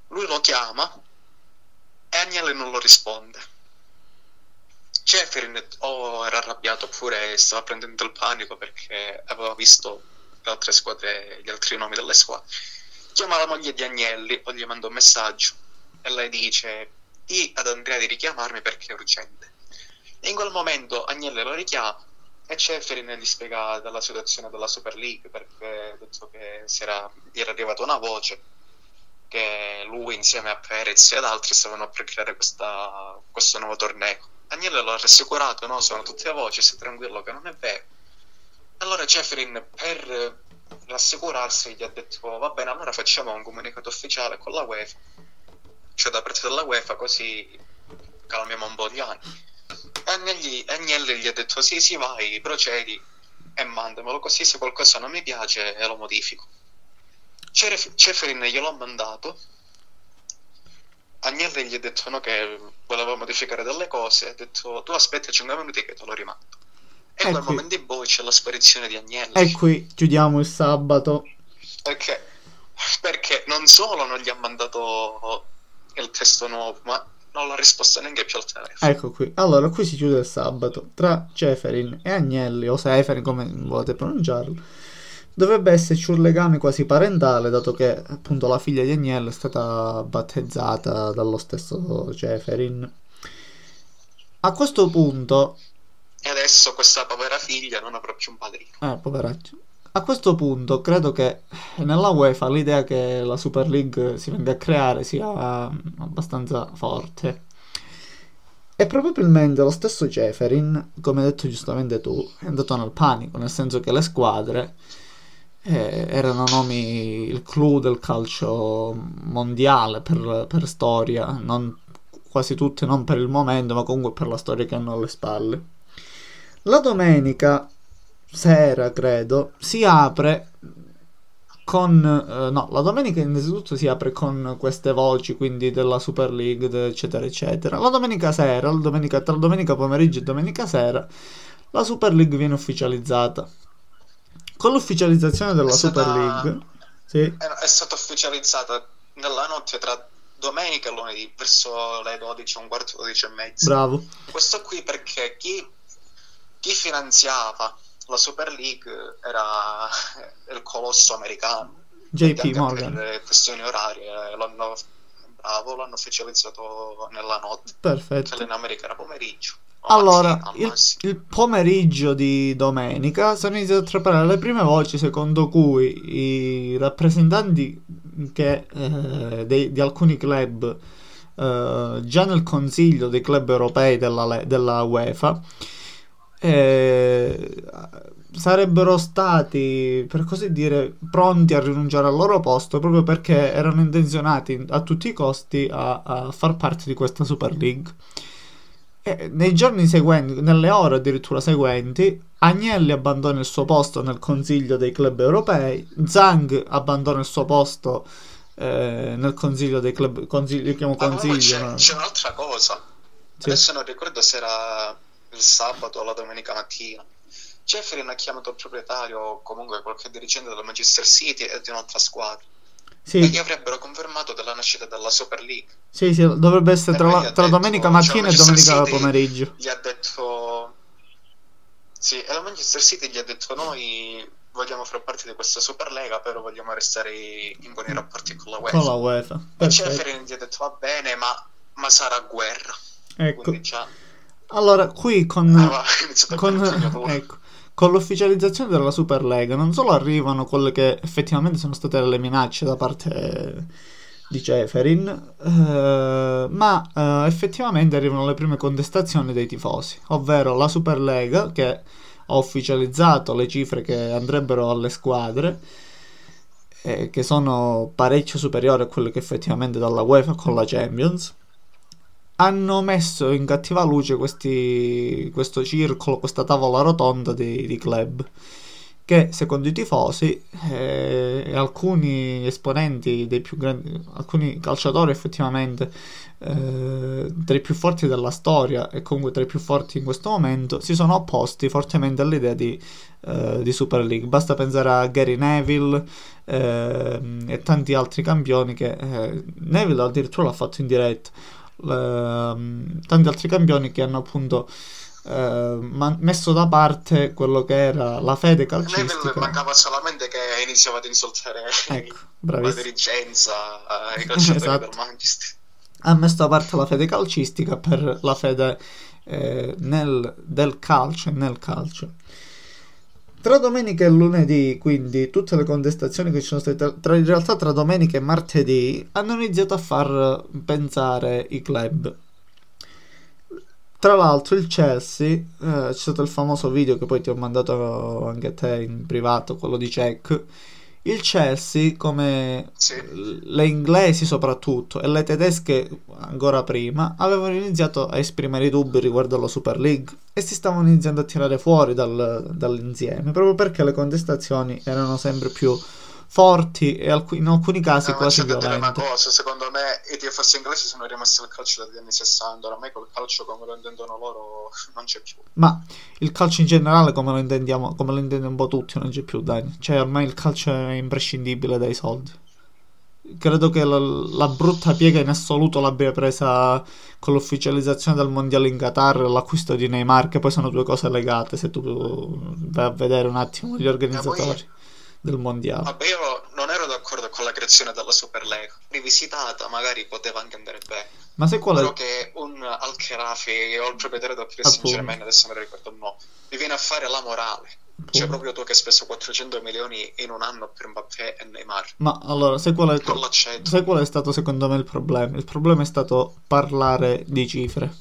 Lui lo chiama e Agnelli non lo risponde. Ceferin o era arrabbiato oppure stava prendendo il panico perché aveva visto le altre squadre, gli altri nomi delle squadre. Chiama la moglie di Agnelli o gli manda un messaggio e lei dice di ad Andrea di richiamarmi perché è urgente. E in quel momento Agnelli lo richiama e Ceferin gli spiega della situazione della Super League perché detto che era, gli era arrivata una voce che lui insieme a Perez e ad altri stavano per creare questa- questo nuovo torneo. Agnello l'ha rassicurato, no? Sono tutte a voci, stai tranquillo che non è vero. Allora Ceferin per rassicurarsi gli ha detto va bene, allora facciamo un comunicato ufficiale con la UEFA, cioè da parte della UEFA così calmiamo un po' gli anni. Agnelli, Agnelli gli ha detto sì sì vai, procedi e mandamelo così se qualcosa non mi piace lo modifico. Ceref- Ceferin gliel'ho mandato. Agnelli gli ha detto no che voleva modificare delle cose, ha detto tu aspetta 5 minuti che te lo rimando. E E quel qui- momento in poi c'è la sparizione di Agnelli. E qui chiudiamo il sabato. Perché, perché non solo non gli ha mandato il testo nuovo, ma non l'ha risposto neanche più al telefono. Ecco qui. Allora, qui si chiude il sabato tra Ceferin e Agnelli, o Seferin, come volete pronunciarlo. Dovrebbe esserci un legame quasi parentale, dato che appunto la figlia di Agnello è stata battezzata dallo stesso Ceferin. A questo punto... E adesso questa povera figlia non avrà più un padrino. Eh, poveraccio. A questo punto credo che nella UEFA l'idea che la Super League si venga a creare sia abbastanza forte. E probabilmente lo stesso Ceferin, come hai detto giustamente tu, è andato nel panico, nel senso che le squadre eh, erano nomi, il clou del calcio mondiale per, per storia, non, quasi tutte non per il momento, ma comunque per la storia che hanno alle spalle. La domenica sera, credo, si apre con eh, no, la domenica innanzitutto si apre con queste voci, quindi della Super League, eccetera, eccetera. La domenica sera, la domenica, tra domenica pomeriggio e domenica sera, la Super League viene ufficializzata. Con l'ufficializzazione della stata, Super League, sì. è, è stata ufficializzata nella notte tra domenica e lunedì, verso le 12, un quarto, 12 e mezza. Bravo. Questo qui perché chi, chi finanziava la Super League era *laughs* il colosso americano. JP Morgan. Per questioni orarie l'hanno, bravo, l'hanno ufficializzato nella notte. Perfetto. In America era pomeriggio. Allora, il, il, pomeriggio di domenica sono iniziate a trapelare le prime voci secondo cui i rappresentanti che, eh, dei, di alcuni club eh, già nel consiglio dei club europei della, della UEFA eh, sarebbero stati, per così dire, pronti a rinunciare al loro posto proprio perché erano intenzionati a tutti i costi a, a far parte di questa Super League. E nei giorni seguenti, nelle ore addirittura seguenti, Agnelli abbandona il suo posto nel Consiglio dei club europei, Zhang abbandona il suo posto eh, nel Consiglio dei club, consiglio, chiamo consiglio. C'è, no? c'è, un'altra cosa, sì. adesso non ricordo se era il sabato o la domenica mattina. Jeffrey ha chiamato il proprietario o comunque qualche dirigente della Manchester City e di un'altra squadra sì. e gli avrebbero confermato della nascita della Super League. Sì, sì, dovrebbe essere tra, la, tra detto, domenica mattina cioè, e domenica City pomeriggio. Gli ha detto... Sì, e la Manchester City gli ha detto noi vogliamo far parte di questa Superlega, però vogliamo restare in buoni rapporti con la UEFA. Con la UEFA. E Ceferin gli ha detto va bene, ma, ma sarà guerra. Ecco. Già... Allora, qui con... Ah, *laughs* con ecco con l'ufficializzazione della Superlega non solo arrivano quelle che effettivamente sono state le minacce da parte di Ceferin, eh, ma eh, effettivamente arrivano le prime contestazioni dei tifosi, ovvero la Superlega che ha ufficializzato le cifre che andrebbero alle squadre, eh, che sono parecchio superiori a quelle che effettivamente dalla UEFA con la Champions hanno messo in cattiva luce questi, questo circolo, questa tavola rotonda di, di club che secondo i tifosi eh, e alcuni esponenti dei più grandi, alcuni calciatori effettivamente eh, tra i più forti della storia e comunque tra i più forti in questo momento si sono opposti fortemente all'idea di, eh, di Super League. Basta pensare a Gary Neville eh, e tanti altri campioni che eh, Neville addirittura l'ha fatto in diretta Ehm, tanti altri campioni che hanno appunto eh, messo da parte quello che era la fede calcistica. A mancava solamente che iniziava ad insultare ecco, la dirigenza, i *laughs* calciatori esatto. del Manchester. Ha messo da parte la fede calcistica per la fede eh, nel, del calcio e nel calcio. Tra domenica e lunedì, quindi tutte le contestazioni che ci sono state, tra, in realtà tra domenica e martedì, hanno iniziato a far pensare i club. Tra l'altro il Chelsea, eh, c'è stato il famoso video che poi ti ho mandato anche a te in privato, quello di Check, il Chelsea, come sì. le inglesi soprattutto e le tedesche ancora prima, avevano iniziato a esprimere dubbi riguardo alla Super League e si stavano iniziando a tirare fuori dal, dall'insieme proprio perché le contestazioni erano sempre più forti e in alcuni casi eh, quasi violente. una cosa, secondo me i tifosi inglesi sono rimasti al calcio dagli anni 60, oramai col calcio come lo intendono loro *laughs* non c'è più. Ma il calcio in generale come lo intendiamo, come lo intendono un po' tutti non c'è più, Dani. Cioè ormai il calcio è imprescindibile dai soldi. Credo che la, la brutta piega in assoluto l'abbia presa con l'ufficializzazione del mondiale in Qatar e l'acquisto di Neymar, che poi sono due cose legate se tu vai a vedere un attimo gli organizzatori del mondiale. Vabbè, io non ero d'accordo con la creazione della Superlega. Rivisitata, magari poteva anche andare bene. Ma se qual Quello che un Al-Kherafi o il proprietario del Paris Saint Appunto. Germain, adesso me lo ricordo no, mi viene a fare la morale. Cioè, proprio tu che hai speso 400 milioni in un anno per Mbappé e Neymar. Ma allora, sai qual è... Sai qual è stato secondo me il problema? Il problema è stato parlare di cifre.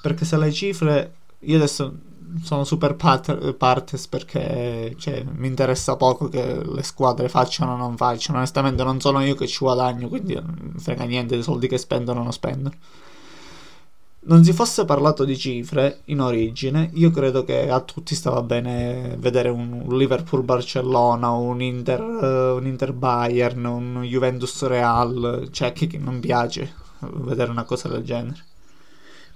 Perché se le cifre... Io adesso sono super pat- partes perché cioè, mi interessa poco che le squadre facciano o non facciano. Onestamente non sono io che ci guadagno, quindi non mi frega niente dei soldi che spendono o non spendono. Non si fosse parlato di cifre in origine, io credo che a tutti stava bene vedere un Liverpool-Barcellona, un Inter, eh, un Inter-Bayern, un Juventus-Real, cioè a chi non piace vedere una cosa del genere.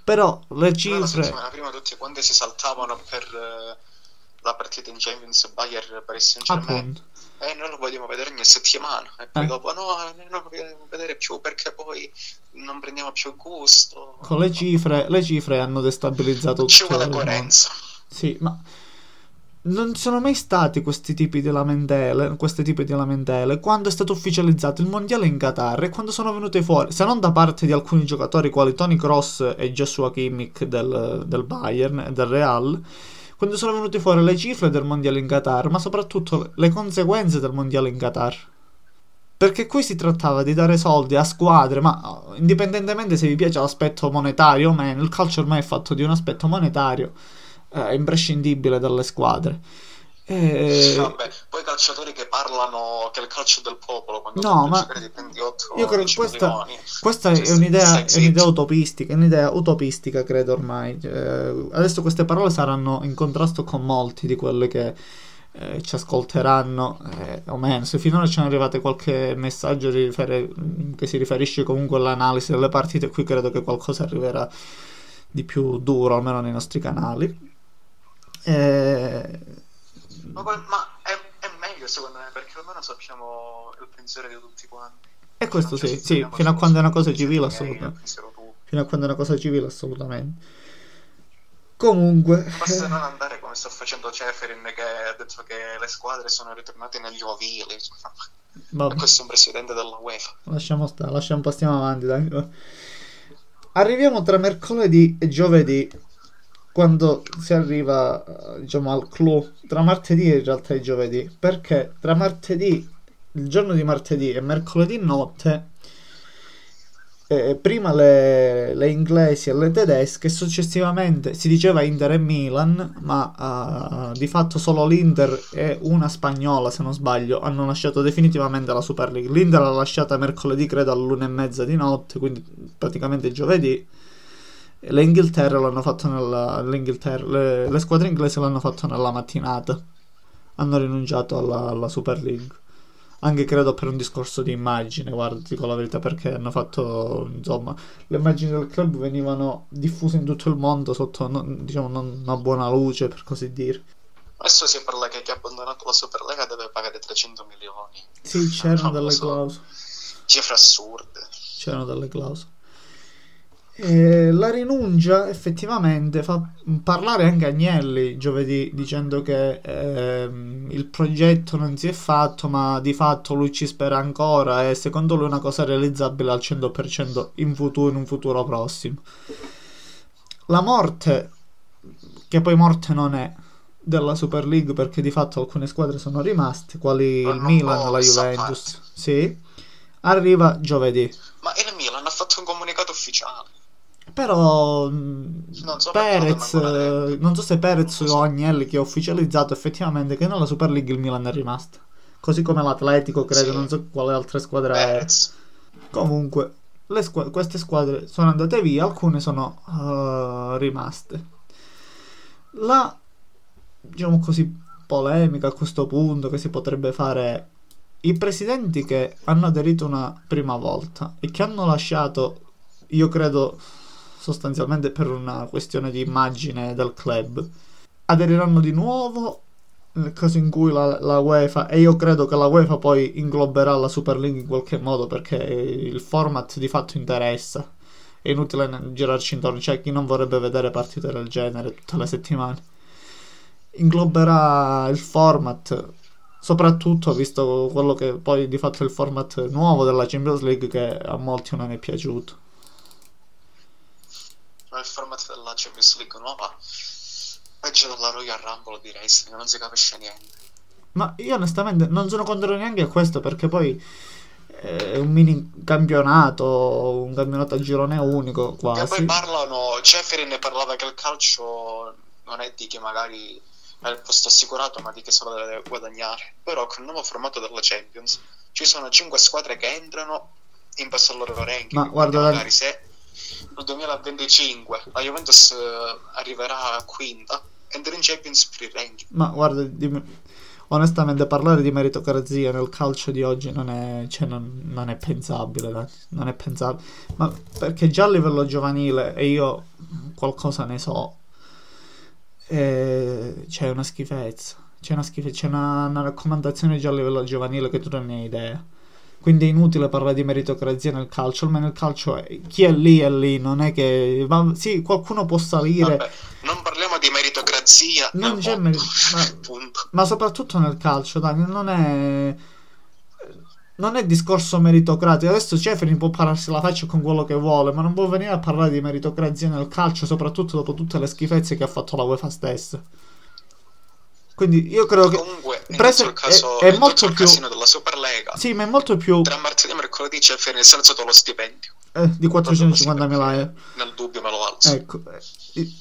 Però le la cifre... settimana prima tutti quanti si saltavano per eh, la partita in Champions Bayern Paris Saint Germain. Appunto. E noi lo vogliamo vedere ogni settimana. E poi Eh. dopo no, noi non lo vogliamo vedere più perché poi non prendiamo più gusto. Con le cifre, le cifre hanno destabilizzato Ci tutto vuole il mondo. coerenza. Sì, ma non ci sono mai stati questi tipi di lamentele, questi tipi di lamentele quando è stato ufficializzato il mondiale in Qatar e quando sono venute fuori, se non da parte di alcuni giocatori quali Tony Cross e Joshua Kimmich del, del Bayern e del Real, quando sono venute fuori le cifre del mondiale in Qatar, ma soprattutto le conseguenze del mondiale in Qatar. Perché qui si trattava di dare soldi a squadre, ma indipendentemente se vi piace l'aspetto monetario o meno, il calcio ormai è fatto di un aspetto monetario eh, imprescindibile dalle squadre. E- *laughs* Vabbè, poi i calciatori che parlano che è il calcio del popolo quando No, ma giocare di 28 io credo 10 questa-. Questa Cioè, è un'idea, è un'idea utopistica, è un'idea utopistica credo ormai. Eh, adesso queste parole saranno in contrasto con molti di quelli che eh, ci ascolteranno, eh, o meno. Se finora ci è arrivate qualche messaggio rifere- che si riferisce comunque all'analisi delle partite, qui credo che qualcosa arriverà di più duro, almeno nei nostri canali. Eh, Ma, ma è, è meglio secondo me perché almeno sappiamo il pensiero di tutti quanti. e questo sì, sì, fino a quando è una cosa civile, assolutamente. Fino a quando è una cosa civile, assolutamente. Comunque, Basta non andare come sta facendo Ceferin che ha detto che le squadre sono ritornate negli ovili. Ma vabbè. questo è un presidente della UEFA. Lasciamo stare, lasciamo, passiamo avanti, dai. Arriviamo tra mercoledì e giovedì, quando si arriva, diciamo, al clou, tra martedì e in realtà giovedì, perché tra martedì, il giorno di martedì e mercoledì notte, eh, prima le, le inglesi e le tedesche, successivamente si diceva Inter e Milan, ma eh, di fatto solo l'Inter e una spagnola, se non sbaglio, hanno lasciato definitivamente la Super League. L'Inter l'ha lasciata mercoledì, credo, all'una e mezza di notte, quindi praticamente giovedì. E Le Inghilterra l'hanno fatto nella, l'Inghilterra- le, le squadre inglesi l'hanno fatto nella mattinata. Hanno rinunciato alla, alla Super League. Anche credo per un discorso di immagine, guarda, dico la verità, perché hanno fatto, insomma, le immagini del club venivano diffuse in tutto il mondo sotto, non- diciamo, non una buona luce, per così dire. Adesso si parla che chi ha abbandonato la Superlega deve pagare 300 milioni. Sì, c'erano delle so. clausole. Cifre assurde. C'erano delle clausole. E la rinuncia effettivamente fa parlare anche Agnelli giovedì dicendo che ehm, il progetto non si è fatto, ma di fatto lui ci spera ancora e secondo lui è una cosa realizzabile al 100% in futuro, in un futuro prossimo. La morte, che poi morte non è, della Super League perché di fatto alcune squadre sono rimaste, quali il Milan, po' la Juventus, sì, arriva giovedì. Ma il Milan ha fatto un comunicato ufficiale. Però mh, Non so Perez, non so se Perez o Agnelli che ha ufficializzato effettivamente che nella Super League il Milan è rimasto. Così come l'Atletico, credo, Sì. non so quale altre squadre. Perez. Comunque, le squa- queste squadre sono andate via, alcune sono eh, rimaste. La, diciamo così, polemica a questo punto che si potrebbe fare è i presidenti che hanno aderito una prima volta e che hanno lasciato, io credo sostanzialmente per una questione di immagine del club, aderiranno di nuovo nel caso in cui la, la UEFA, e io credo che la UEFA poi ingloberà la Super League in qualche modo perché il format di fatto interessa. È inutile girarci intorno, c'è chi non vorrebbe vedere partite del genere tutte le settimane. Ingloberà il format Soprattutto visto quello che poi di fatto è il format nuovo della Champions League che a molti non è piaciuto. Il format della Champions League nuova peggio della Royal Rumble direi, non si capisce niente. Ma io onestamente non sono contro neanche a questo perché poi è un mini campionato, un campionato a girone unico quasi. E poi parlano, Ceferin ne parlava che il calcio non è di chi magari ha il posto assicurato ma di chi se lo deve guadagnare. Però con il nuovo formato della Champions ci sono 5 squadre che entrano in base al loro ranking. Ma guarda, magari se nel 2025 la Juventus eh, arriverà quinta, entra in Champions il ranking. Ma guarda, dimmi onestamente parlare di meritocrazia nel calcio di oggi non è, cioè non, non è pensabile, non è pensabile, ma perché già a livello giovanile e io qualcosa ne so, eh, c'è una schifezza, c'è una schifezza, c'è una, una raccomandazione già a livello giovanile che tu non hai idea. Quindi è inutile parlare di meritocrazia nel calcio, almeno il calcio è, chi è lì è lì, non è che... Ma, sì, qualcuno può salire... Vabbè, non parliamo di meritocrazia. Non c'è meritocrazia. *laughs* Ma, ma, soprattutto nel calcio, dai, non è... Non è discorso meritocratico. Adesso Ceferin può pararsi la faccia con quello che vuole, ma non può venire a parlare di meritocrazia nel calcio, soprattutto dopo tutte le schifezze che ha fatto la UEFA stessa. Quindi io credo che comunque preso, caso, è, è molto più della Superlega. Sì, ma è molto più tra martedì e mercoledì c'è il si è alzato lo stipendio. Eh, di 450 mila euro. Nel dubbio me lo alzo. Ecco. E,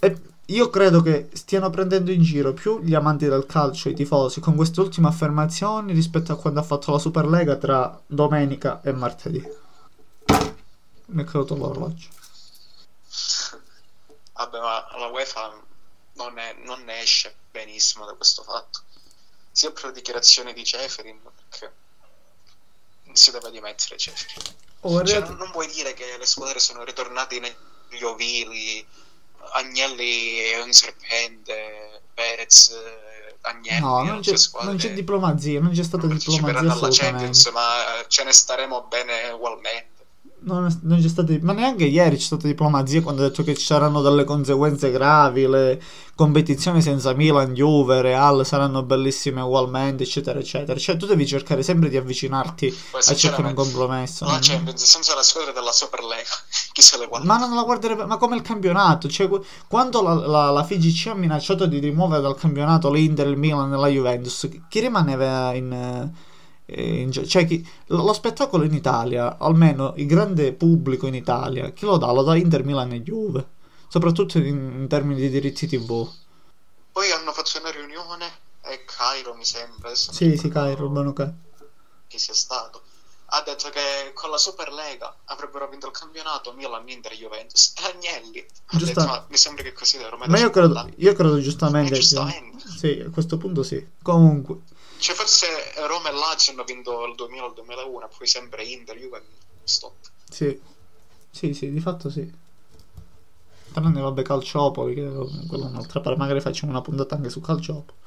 e io credo che stiano prendendo in giro più gli amanti del calcio, i tifosi, con queste ultime affermazioni rispetto a quando ha fatto la Superlega tra domenica e martedì. Mi è caduto l'orologio. Vabbè, ma la UEFA non, è, non ne esce benissimo da questo fatto. Sia per la dichiarazione di Ceferin, perché non si deve dimettere Ceferin. Oh, cioè, non, non, vuoi dire che le squadre sono ritornate negli ovili, Agnelli è un serpente, Perez Agnelli no, non c'è, non c'è, diplomazia, non c'è stata diplomazia assolutamente. Champions, ma ce ne staremo bene ugualmente non, non c'è stata, ma neanche ieri c'è stata diplomazia quando ha detto che ci saranno delle conseguenze gravi, le competizioni senza Milan, Juve, Real saranno bellissime ugualmente, eccetera, eccetera. Cioè tu devi cercare sempre di avvicinarti Poi, a cercare un compromesso. La Champions senza la squadra della Superlega, *laughs* chi se le guarda? Ma non la guarderebbe, ma come il campionato, cioè quando la, la, la FIGC ha minacciato di rimuovere dal campionato l'Inter, il Milan e la Juventus, chi rimaneva in cioè, chi, lo spettacolo in Italia, almeno il grande pubblico in Italia, chi lo dà? Lo dà Inter, Milan e Juve, soprattutto in, in termini di diritti TV. Poi hanno fatto una riunione e Cairo mi sembra. Sì, sì, Cairo, Urbano Cairo. Chi sia stato. Ha detto che con la Superlega avrebbero vinto il campionato Milan, Inter e Juventus. E Agnelli detto, ma mi sembra che così Roma Ma io credo, io credo giustamente. giustamente. Sì, a questo punto sì. Comunque. Cioè, forse Roma e Lazio hanno vinto il 2000 il 2001, poi sempre Inter, Juve, stop. Sì, sì, sì, di fatto sì. Tranne, vabbè, Calciopoli, che quella è un'altra parte, magari facciamo una puntata anche su Calciopoli.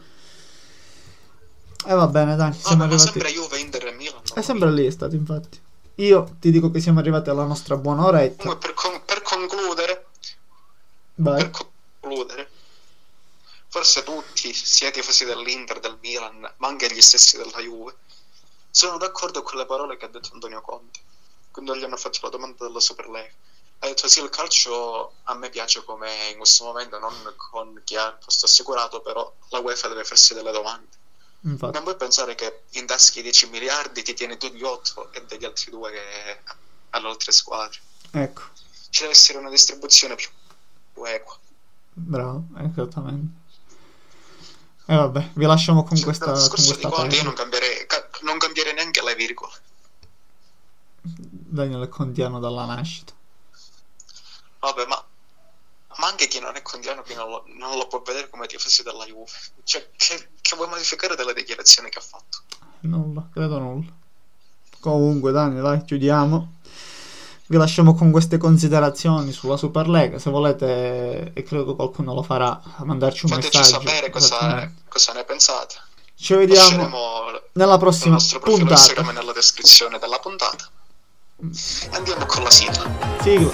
E eh, va bene, dai, siamo arrivati... sempre Juve, Inter e Milan. È sempre lì, è stato, infatti. Io ti dico che siamo arrivati alla nostra buona oretta. Comunque, per, con- per concludere... Vai. Per concludere forse tutti, sia i tifosi dell'Inter, del Milan, ma anche gli stessi della Juve, sono d'accordo con le parole che ha detto Antonio Conte quando gli hanno fatto la domanda della Superlega. Ha detto sì, il calcio a me piace come in questo momento, non con chi ha il posto assicurato, però la UEFA deve farsi delle domande. Infatti. Non puoi pensare che in taschi 10 miliardi ti tieni tu gli 8 e degli altri due che alle altre squadre. Ecco. Ci deve essere una distribuzione più equa. Bravo, esattamente. E eh vabbè, vi lasciamo con cioè, questa, con questa Conte, io non cambierei, ca- non cambierei neanche le virgole. Daniel è condiano dalla nascita. Vabbè, ma, ma anche chi non è condiano che non lo, non lo può vedere come tifosi della Juve. Cioè, che, che vuoi modificare delle dichiarazioni che ha fatto? Nulla, credo nulla. Comunque, Daniel, dai, chiudiamo vi lasciamo con queste considerazioni sulla Super League. Se volete, e credo che qualcuno lo farà, mandarci un Fateci messaggio. Fateci sapere cosa, esatto. cosa, ne pensate. Ci vediamo nella prossima puntata. Instagram nella descrizione della puntata. Mm. Andiamo con la sigla. Sigla.